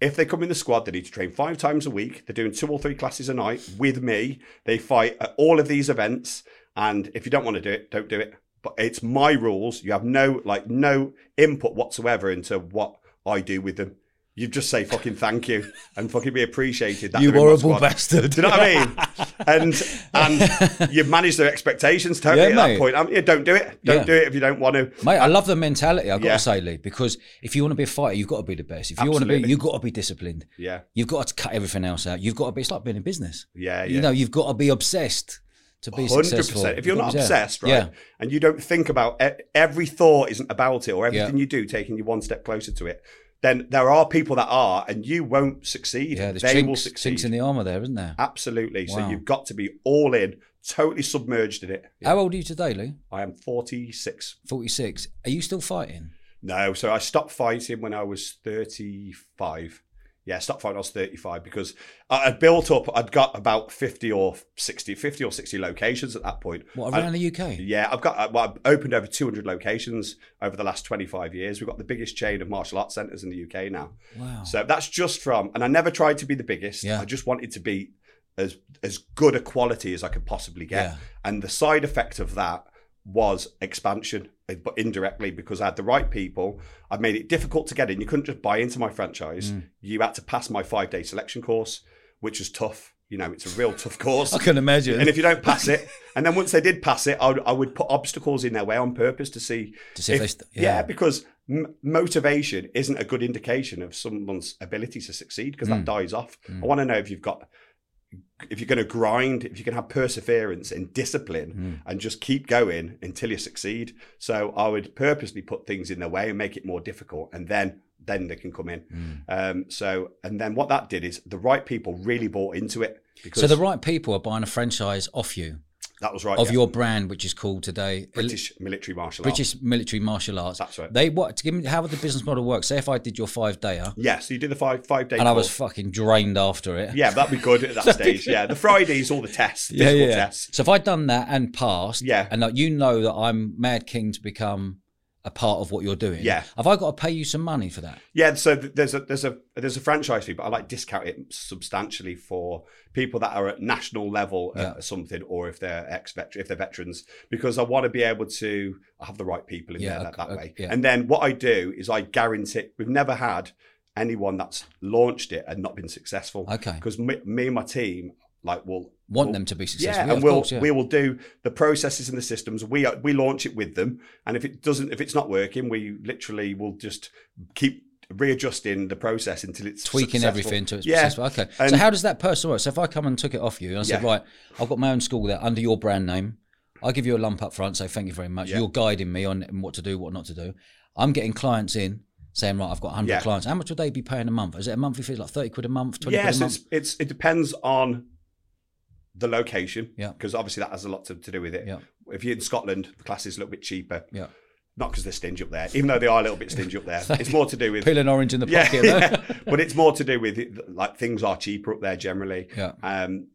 If they come in the squad, they need to train five times a week. They're doing two or three classes a night with me. They fight at all of these events. And if you don't want to do it, don't do it. But it's my rules. You have no like no input whatsoever into what I do with them. You just say fucking thank you and fucking be appreciated. That you they're in my horrible bastard. Do you know what I mean? And and you manage their expectations totally Yeah, at mate. that point. I mean, yeah, don't do it. Don't Yeah. do it if you don't want to. Mate, I uh, love the mentality. I've got to say, Lee, because if you want to be a fighter, you've got to be the best. If you want to be, you've got to be disciplined. Yeah, You've got to cut everything else out. You've got to be. It's like being in business. yeah, You know, you've got to be obsessed to be Hundred successful. percent. If you're not got to be- obsessed, right, Yeah. and you don't think about every thought isn't about it, or everything Yeah. you do taking you one step closer to it, then there are people that are, and you won't succeed. Yeah, there's they will chinks, succeed. chinks in the armour there, isn't there? Absolutely. So you've got to be all in, totally submerged in it. How old are you today, Lou? I am 46. 46. Are you still fighting? No, so I stopped fighting when I was 35. Yeah, I stopped fighting I was 35 because I- I'd built up, I'd got about 50 or 60, 50 or 60 locations at that point. What, I- around the UK? Yeah, I've got. uh, Well, I've opened over 200 locations over the last 25 years. We've got the biggest chain of martial arts centres in the UK now. Wow. So that's just from, and I never tried to be the biggest. Yeah. I just wanted to be as as good a quality as I could possibly get. Yeah. And the side effect of that was expansion, but indirectly because I had the right people. I made it difficult to get in. You couldn't just buy into my franchise. Mm. You had to pass my five day selection course. which was tough. You know, it's a real tough course. I can imagine. And if you don't pass it, and then once they did pass it, I would, I would put obstacles in their way on purpose to see. To see if they st- yeah. yeah. because m- motivation isn't a good indication of someone's ability to succeed because Mm. that dies off. I want to know if you've got, if you're going to grind, if you can have perseverance and discipline Mm. and just keep going until you succeed. So I would purposely put things in their way and make it more difficult, and then then they can come in. Mm. Um, so and then what that did is the right people really bought into it because so the right people are buying a franchise off you that was right of yeah. your brand, which is called today British military martial arts. British Military Martial Arts. That's right. They what? To give me how would the business model work? Say if I did your five dayer Yeah, so you did the five five day and I was fucking drained after it. yeah, that'd be good at that stage. Yeah, the Fridays, all the tests, yeah, yeah. tests. So if I'd done that and passed, Yeah. and like you know that I'm mad keen to become a part of what you're doing. Yeah. Have I got to pay you some money for that? Yeah, so there's a there's a there's a franchise fee, but I like discount it substantially for people that are at national level Yeah. at something, or if they're ex veteran, if they're veterans, because I want to be able to have the right people in Yeah, there that, okay, that way. yeah. And then what I do is I guarantee we've never had anyone that's launched it and not been successful. Okay. because me, me and my team like will Want will- them to be successful? Yeah, and we'll course, yeah. we will do the processes and the systems. We we launch it with them, and if it doesn't, if it's not working, we literally will just keep readjusting the process until it's tweaking successful. everything to its yeah. successful. Okay. so how does that person work? So if I come and took it off you and I said, Yeah. right, I've got my own school there under your brand name. I'll give you a lump up front, say thank you very much. Yeah. You're guiding me on what to do, what not to do. I'm getting clients in saying, right, I've got 100 Yeah. clients. How much would they be paying a month? Is it a monthly fee, like 30 quid a month, 20 Yes, quid a month? it's, it's it depends on the location. Yeah. because obviously that has a lot to, to do with it. Yeah. If you're in Scotland, the class is a little bit cheaper. Yeah. Not because they're stingy up there, even though they are a little bit stingy up there. It's more to do with Peeling orange in the yeah, pocket. no? yeah. but it's more to do with it, like things are cheaper up there generally. Yeah. Um,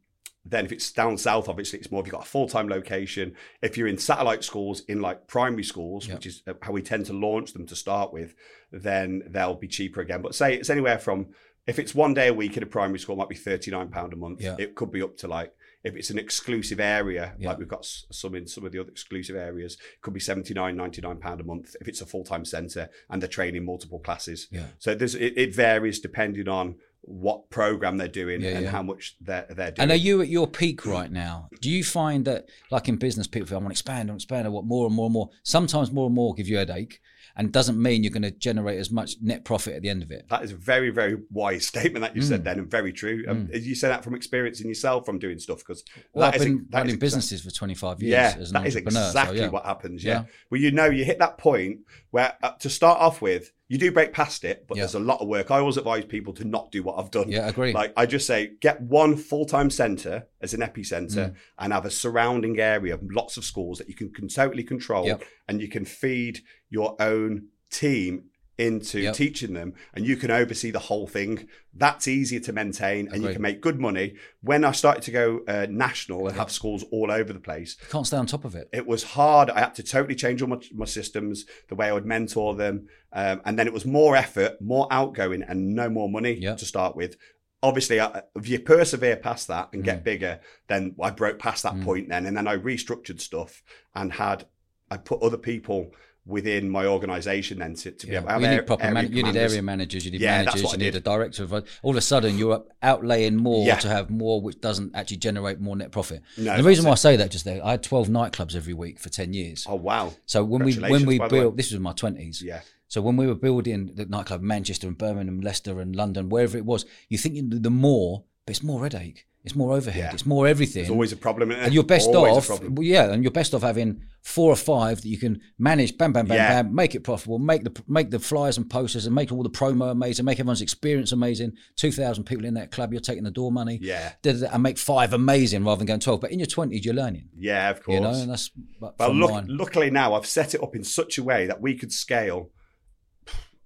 then if it's down south, obviously it's more. If you've got a full time location, if you're in satellite schools in like primary schools, Yeah. which is how we tend to launch them to start with, then they'll be cheaper again. But say it's anywhere from if it's one day a week in a primary school, it might be thirty nine pound a month. Yeah. It could be up to like if it's an exclusive area, Yeah. like we've got some in some of the other exclusive areas, it could be 79 99 pound a month if it's a full time centre and they're training multiple classes. Yeah. So there's it, it varies depending on what program they're doing Yeah, and yeah. how much they're they're doing. And are you at your peak right now? Do you find that, like in business, people feel, I want to expand, I want to expand, I want more and more and more. Sometimes more and more give you a headache and doesn't mean you're going to generate as much net profit at the end of it. that is a very, very wise statement that you Mm. said then, and very true. Um, you say that from experiencing yourself from doing stuff because Well, I've is been running businesses for 25 years Yeah, as an that is entrepreneur. so, exactly yeah. what happens. Yeah. Yeah. well, you know, you hit that point where uh, to start off with, you do break past it, but Yeah. there's a lot of work. I always advise people to not do what I've done. Yeah, I agree. Like I just say, get one full time centre as an epicenter Mm. and have a surrounding area of lots of schools that you can, can totally control, Yep. and you can feed your own team into Yep. teaching them, and you can oversee the whole thing. That's easier to maintain, and you can make good money. When I started to go uh, national and have schools all over the place, You can't stay on top of it. it was hard. I had to totally change all my, my systems, the way I would mentor them. Um, and then it was more effort, more outgoing, and no more money Yeah. to start with. Obviously, I, if you persevere past that and Mm. get bigger, then I broke past that point then. And then I restructured stuff and had, I put other people within my organization then to, to be Yeah. able to have you need proper area man- you need area managers, you need Yeah, that's managers, what you I need did. a director of all of a sudden you're outlaying more Yeah. to have more which doesn't actually generate more net profit. No, the reason why I that's say that just there, I had 12 nightclubs every week for 10 years. Oh, wow. So when we when we by the way. built this was in my 20s. Yeah. So when we were building the nightclub Manchester and Birmingham, Leicester and London, wherever it was, you think the more, but it's more headache, it's more overhead, Yeah. it's more everything. There's always a problem. and you're best Always off, well, yeah, and you're best off having four or five that you can manage, bam, bam, bam, Yeah. bam, make it profitable, make the make the flyers and posters, and make all the promo amazing, make everyone's experience amazing. Two thousand people in that club, you're taking the door money, Yeah. and make five amazing rather than going twelve. But in your twenties, you're learning, Yeah, of course. you know, and that's but look, luckily now I've set it up in such a way that we could scale.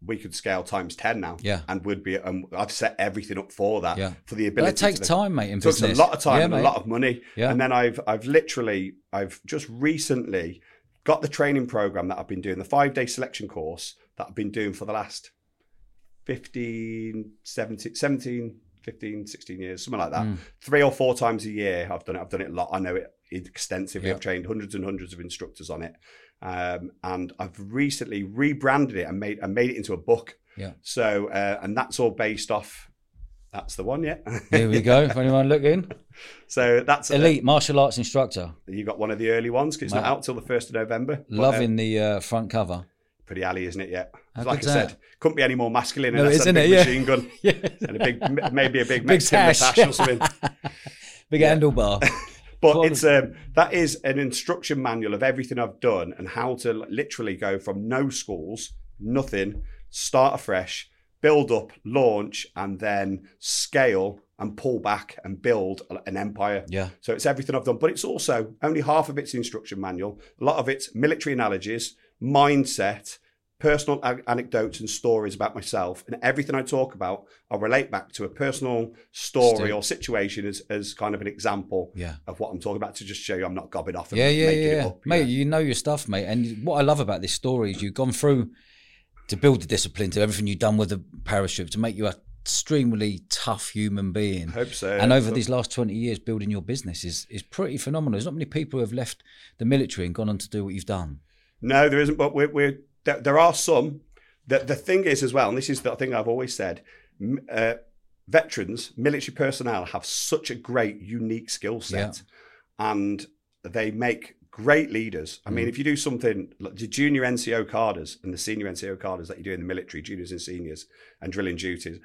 We could scale times ten now, Yeah. and would be. Um, I've set everything up for that, Yeah. for the ability. that takes to, time, mate. In It takes a lot of time Yeah, and a lot of money, Yeah. and then I've I've literally I've just recently got the training program that I've been doing, the five day selection course that I've been doing for the last 15, 17, 17 15, 16 years, something like that. Mm. Three or four times a year, I've done it. I've done it a lot. I know it extensively. I've trained hundreds and hundreds of instructors on it. Um, and I've recently rebranded it and made and made it into a book. Yeah. So uh, and that's all based off That's the one, yeah. Here we go. If anyone looking, so that's elite martial arts instructor. You got one of the early ones because it's not out till the first of November. But, uh, Loving the uh, front cover. pretty alley, isn't it? Yeah. Like I said, that? couldn't be any more masculine No, unless it a isn't big it? Yeah. machine gun Yeah. and a big, maybe a big Big Mexican tash. or something. Big handlebar. But it's um, that is an instruction manual of everything I've done and how to literally go from no schools, nothing, start afresh, build up, launch, and then scale and pull back and build an empire. Yeah. So it's everything I've done, but it's also only half of it's instruction manual. A lot of it's military analogies, mindset, personal a- anecdotes and stories about myself, and everything I talk about, I'll relate back to a personal story Stu- or situation as, as kind of an example Yeah. of what I'm talking about to just show you I'm not gobbing off and Yeah, yeah, making yeah, it up. mate. know. You know your stuff, mate. And what I love about this story is you've gone through to build the discipline to everything you've done with the parachute to make you a extremely tough human being. Hope so. and over So- these last 20 years building your business is, is pretty phenomenal there's not many people who have left the military and gone on to do what you've done No, there isn't. But we're, we're there, there are some. The, the thing is as well, and this is the thing I've always said. Uh, veterans, military personnel, have such a great, unique skill set, and they make great leaders. I Mm. mean, if you do something like the junior NCO cadres and the senior NCO cadres that you do in the military, juniors and seniors, and drilling duties,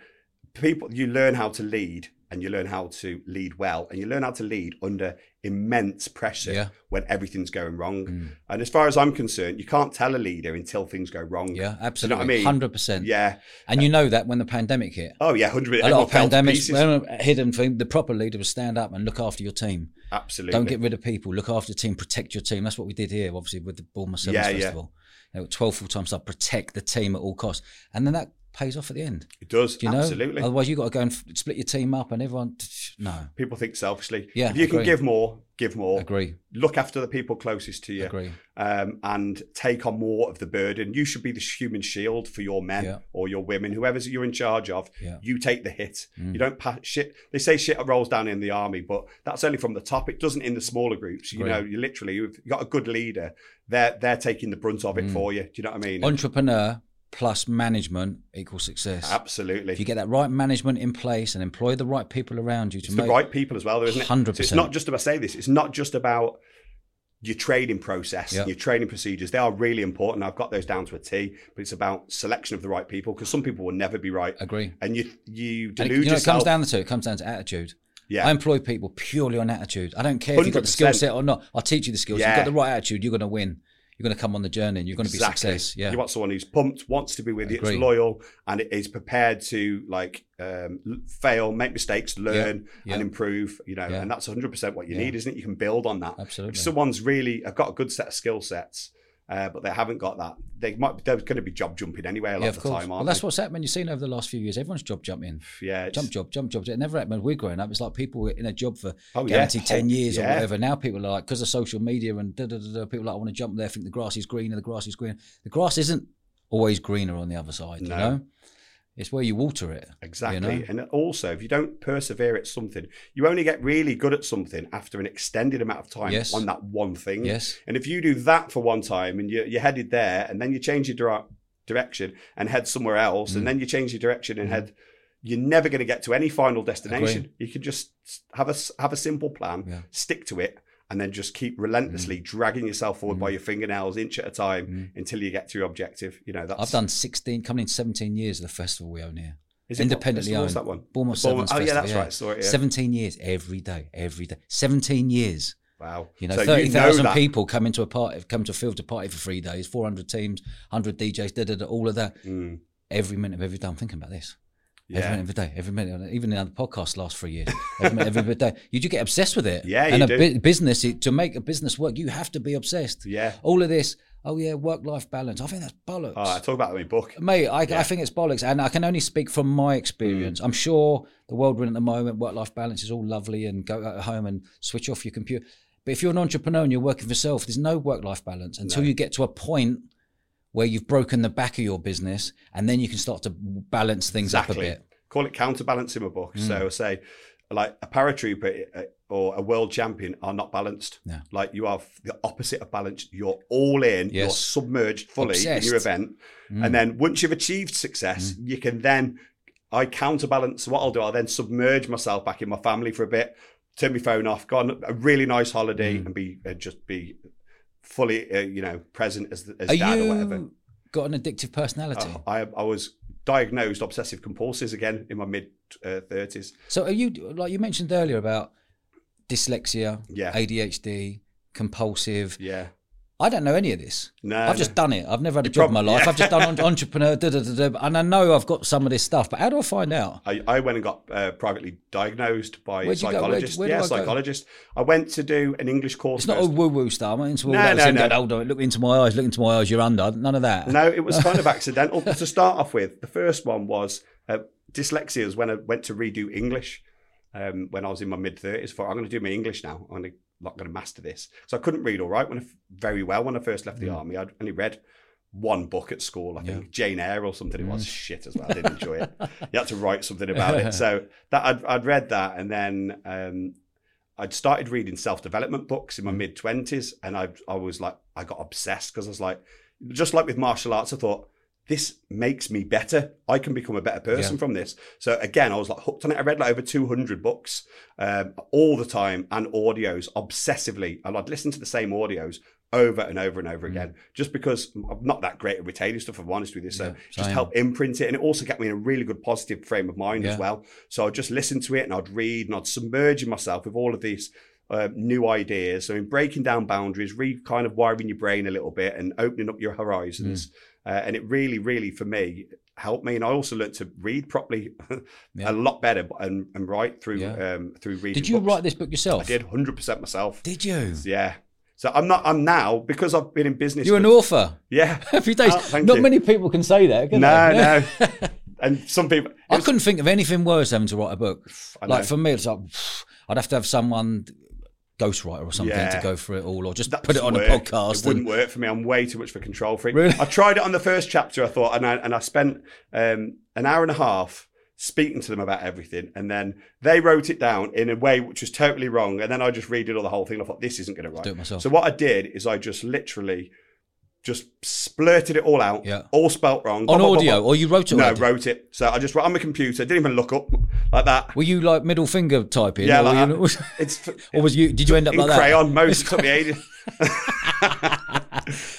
people you learn how to lead and you learn how to lead well and you learn how to lead under immense pressure Yeah. when everything's going wrong. Mm. and as far as i'm concerned you can't tell a leader until things go wrong. Yeah Do you know absolutely what i mean? 100% yeah. And you know that when the pandemic hit. Oh yeah 100. a lot of everyone fell to pandemics hidden thing the proper leader was stand up and look after your team. Absolutely. Don't get rid of people. Look after the team. Protect your team. That's what we did here obviously with the Bournemouth Sevens Yeah, yeah. Festival. You know, 12 full-time staff. Protect the team at all costs. And then that pays off at the end it does do you know absolutely otherwise you've got to go and f- split your team up and everyone no people think selfishly Yeah, if you can give more give more agree look after the people closest to you agree um, and take on more of the burden. You should be the human shield for your men Yeah. or your women, whoever's you're in charge of. Yeah. You take the hit. Mm. You don't pass shit. They say shit rolls down in the army, but that's only from the top. It doesn't in the smaller groups. You Agree. know, you literally you've got a good leader. They're they're taking the brunt of it Mm. for you. Do you know what I mean? entrepreneur plus management equals success. Absolutely. If you get that right management in place and employ the right people around you to it's make the right people as well, though, isn't it? 100%. So it's not just about say this. It's not just about your training process, Yeah. your training procedures. They are really important. I've got those down to a T. But it's about selection of the right people because some people will never be right, agree. and you you And it, you know, it comes down to it comes down to attitude. yeah, I employ people purely on attitude. I don't care if you've got the skill set or not. I'll teach you the skills. You've got the right attitude. You're going to win. You're going to come on the journey. and You're going to be exactly. success. Yeah. You want someone who's pumped, wants to be with you, is loyal, and is prepared to like um, fail, make mistakes, learn, yeah. and improve. You know, Yeah. and that's 100 percent what you Yeah. need, isn't it? You can build on that. Absolutely. If someone's really I've got a good set of skill sets, uh, but they haven't got that, they might they're going to be job jumping anyway a lot yeah, of of the time, Well, that's they? what's happened. You've seen over the last few years. Everyone's job jumping. yeah, Jump job, jump job. It never happened when we we're growing up. It's like people were in a job for Oh, yeah. guaranteed 10 Oh, years or whatever. Now people are like, because of social media and da, da, da, da, people like, I want to jump there, think the grass is greener, the grass is greener. The grass isn't always greener on the other side, you know? It's where you water it. Exactly. know? And also, if you don't persevere at something, you only get really good at something after an extended amount of time Yes. on that one thing. Yes. And if you do that for one time and you're, you're headed there and then you change your dire- direction and head somewhere else Mm. and then you change your direction and Mhm. head, you're never going to get to any final destination. You can just have a, have a simple plan, Yeah. stick to it, and then just keep relentlessly dragging yourself forward Mm. by your fingernails, inch at a time, Mm. until you get to your objective. You know, that's I've done 16, coming in 17 years of the festival we own here. Is it- independently owned. that one? Bournemouth Bournemouth- Oh, yeah, that's right. Saw it, yeah. 17 years, every day, every day. 17 years. Wow. You know, So thirty thousand that. people come into a party, come to a field to party for three days, four hundred teams, hundred DJs, da, da, da, all of that. Mm, Every minute of every day, I'm thinking about this. Every minute of every day, every minute. Even in the podcast last three years, every minute, every day. You do get obsessed with it. Yeah, and you a bu- business to make a business work, you have to be obsessed. Yeah. All of this, oh yeah, work-life balance. I think that's bollocks. Oh, I talk about that in my book. Mate, I, Yeah. I think it's bollocks, and I can only speak from my Mm. experience. I'm sure the world we're in at the moment, work-life balance is all lovely, and go at home and switch off your computer. But if you're an entrepreneur and you're working for yourself, there's no work-life balance until No. you get to a point where you've broken the back of your business, and then you can start to balance things up a Exactly. bit. Call it counterbalance in my book. Mm. So I say, like a paratrooper uh, or a world champion are not balanced. Yeah. Like you are the opposite of balanced. You're all in. yes. You're submerged fully Obsessed. in your event, Mm. and then once you've achieved success, you can then I counterbalance. What I'll do, I'll then submerge myself back in my family for a bit, turn my phone off, go on a really nice holiday, Mm. and be uh, just be fully, uh, you know, present as, as Are dad or whatever. got an addictive personality? Uh, I I was diagnosed obsessive compulsive again in my mid uh, thirties. So are you like you mentioned earlier about dyslexia, Yeah. ADHD, compulsive? yeah, I don't know any of this. no, I've just done it. I've never had a You job in my life. yeah. I've just done en- entrepreneur, da, da, da, da, and I know I've got some of this stuff. But how do I find out? I, I went and got uh, privately diagnosed by a Where'd you go? Where'd- psychologist. where yeah, I go? psychologist. I went to do an English course. It's not first. all woo woo stuff. I'm not into all No, that. no, no. Hold on, look into my eyes. Look into my eyes. You're under. None of that. No, it was kind of accidental. to start off with, the first one was uh, dyslexia. Was when I went to redo English um, when I was in my mid thirties. Thought I'm going to do my English now. I'm gonna, not going to master this. So I couldn't read all right when I, very well when I first left the Mm. army. I'd only read one book at school. I think Jane Eyre or something. It was Mm. shit as well. I didn't enjoy it. You had to write something about it. So that I'd, I'd read that, and then um, I'd started reading self development books in my mid twenties, and I I was like I got obsessed because I was like, just like with martial arts, I thought this makes me better. I can become a better person Yeah. from this. So again, I was like hooked on it. I read like over two hundred books um, all the time and audios obsessively, and I'd listen to the same audios over and over and Mm. over again, just because I'm not that great at retaining stuff. If I'm honest with you, so Yeah, just help imprint it, and it also kept me in a really good positive frame of mind Yeah. as well. So I'd just listen to it and I'd read and I'd submerge myself with all of these uh, new ideas. So in breaking down boundaries, re kind of wiring your brain a little bit and opening up your horizons. Mm. Uh, and it really, really for me helped me. And I also learned to read properly Yeah. a lot better and, and write through Yeah. um, through reading. Did you books. write this book yourself? I did hundred percent myself. Did you? Yeah. So I'm not. I'm now because I've been in business. You're an author. Yeah. Happy days. Oh, Not you. many people can say that. Can No, they? no. And some people. I was- couldn't think of anything worse than to write a book. Like for me, it's like I'd have to have someone ghostwriter or something Yeah. to go through it all, or just That put it on doesn't a podcast. It wouldn't work for me. I'm way too much of a control freak. Really? I tried it on the first chapter. I thought, and I and I spent um, an hour and a half speaking to them about everything, and then they wrote it down in a way which was totally wrong. And then I just redid all the whole thing. I thought this isn't going to write. do it myself. So what I did is I just literally just splurted it all out, Yeah. all spelt wrong on Blah, audio, blah. or you wrote it? No, already? wrote it. So I just wrote on my computer. Didn't even look up like that. Were you like middle finger typing? Yeah, or, like you- It's or was you? Did you end up in like that? crayon. Most took me ages.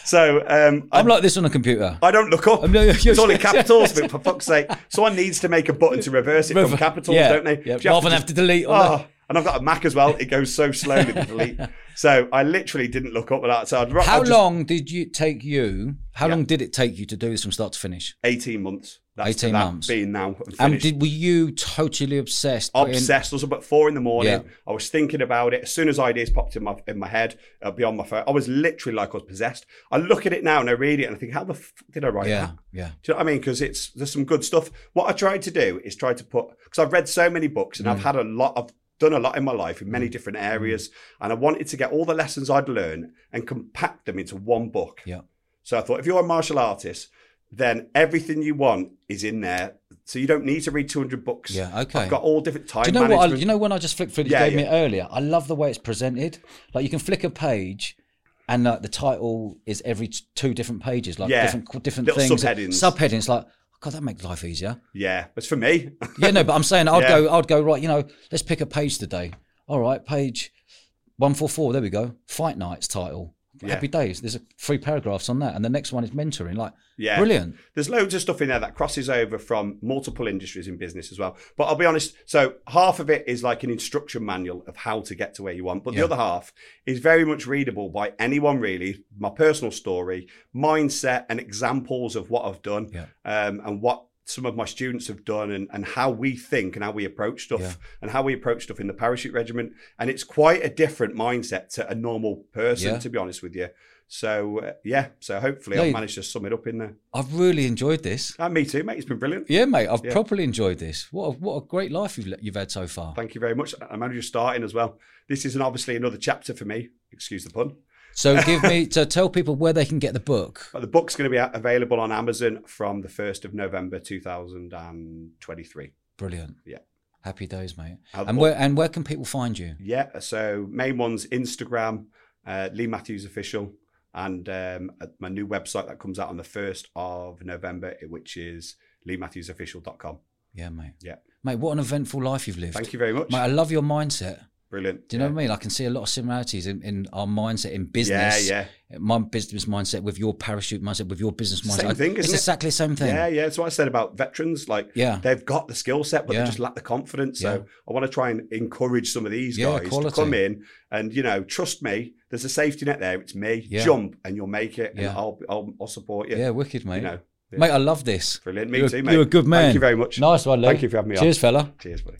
so um, I I'm like this on a computer. I don't look up. I'm- no, it's all in capitals, but for fuck's sake, someone needs to make a button to reverse it from capitals, yeah, don't they? yeah. Rather than have to delete all that. Oh, and I've got a Mac as well. It goes so slowly. So I literally didn't look up at that. So I'd, How I'd just- long did you take you? How Yeah. long did it take you to do this from start to finish? 18 months. That's 18 that months. Being now and And did were you totally obsessed? Obsessed. I was about four in the morning. Yeah. I was thinking about it. As soon as ideas popped in my in my head, uh, beyond my phone, I was literally like I was possessed. I look at it now and I read it and I think, how the f- did I write Yeah, that? yeah. Do you know what I mean? Because it's there's some good stuff. What I tried to do is try to put because I've read so many books and Mm. I've had a lot. I've done a lot in my life in many mm. different mm. areas, and I wanted to get all the lessons I'd learned and compact them into one book. Yeah. So I thought, if you're a martial artist, then everything you want is in there. So you don't need to read 200 books. Yeah, okay. I've got all different time Do you know what? I, management. you know when I just flicked through, you Yeah, gave me yeah. it earlier. I love the way it's presented. Like you can flick a page, and like the title is every t- two different pages, like Yeah. different different Little things. subheadings. Subheadings, like God, that makes life easier. yeah, it's for me. Yeah, no, but I'm saying I'd Yeah. go, I'd go right. You know, let's pick a page today. All right, page one four four. There we go. Fight nights title. Yeah. Happy days. There's a, three paragraphs on that, and the next one is mentoring. Like, Yeah. brilliant. There's loads of stuff in there that crosses over from multiple industries in business as well. But I'll be honest, so half of it is like an instruction manual of how to get to where you want. But Yeah. the other half is very much readable by anyone really. My personal story, mindset, and examples of what I've done Yeah. um, and what some of my students have done and, and how we think and how we approach stuff Yeah. and how we approach stuff in the parachute regiment. And it's quite a different mindset to a normal person, Yeah. to be honest with you. So, uh, yeah, so hopefully No, I've managed to sum it up in there. I've really enjoyed this. Uh, me too, mate. It's been brilliant. Yeah, mate. I've Yeah. properly enjoyed this. What a, what a great life you've you've had so far. Thank you very much. I'm only just starting as well. This is an, obviously another chapter for me. Excuse the pun. So give me to tell people where they can get the book. The book's going to be available on Amazon from the 1st of November 2023. Brilliant. Yeah. Happy days, mate. And book- where and where can people find you? Yeah, so main one's Instagram, uh, Lee Matthews Official, and um, my new website that comes out on the 1st of November, which is leematthewsofficial.com. Yeah, mate. Yeah. Mate, what an eventful life you've lived. Thank you very much. Mate, I love your mindset. Brilliant. Do you know what I mean? I can see a lot of similarities in, in our mindset in business. yeah. Yeah. My business mindset with your parachute mindset, with your business mindset. Same thing, it's it? exactly the same thing. Yeah, yeah. That's what I said about veterans. Like, Yeah. they've got the skill set, but Yeah. they just lack the confidence. So I want to try and encourage some of these guys quality. to come in and you know, trust me. There's a safety net there. It's me. Jump and you'll make it, and. I'll, I'll I'll support you. Yeah, wicked, mate. You know. Mate, I love this. brilliant. Me You're, too, mate. you're a good man. Thank you very much. Nice one, Lee. Thank you for having me on. Cheers, fella. Cheers, buddy.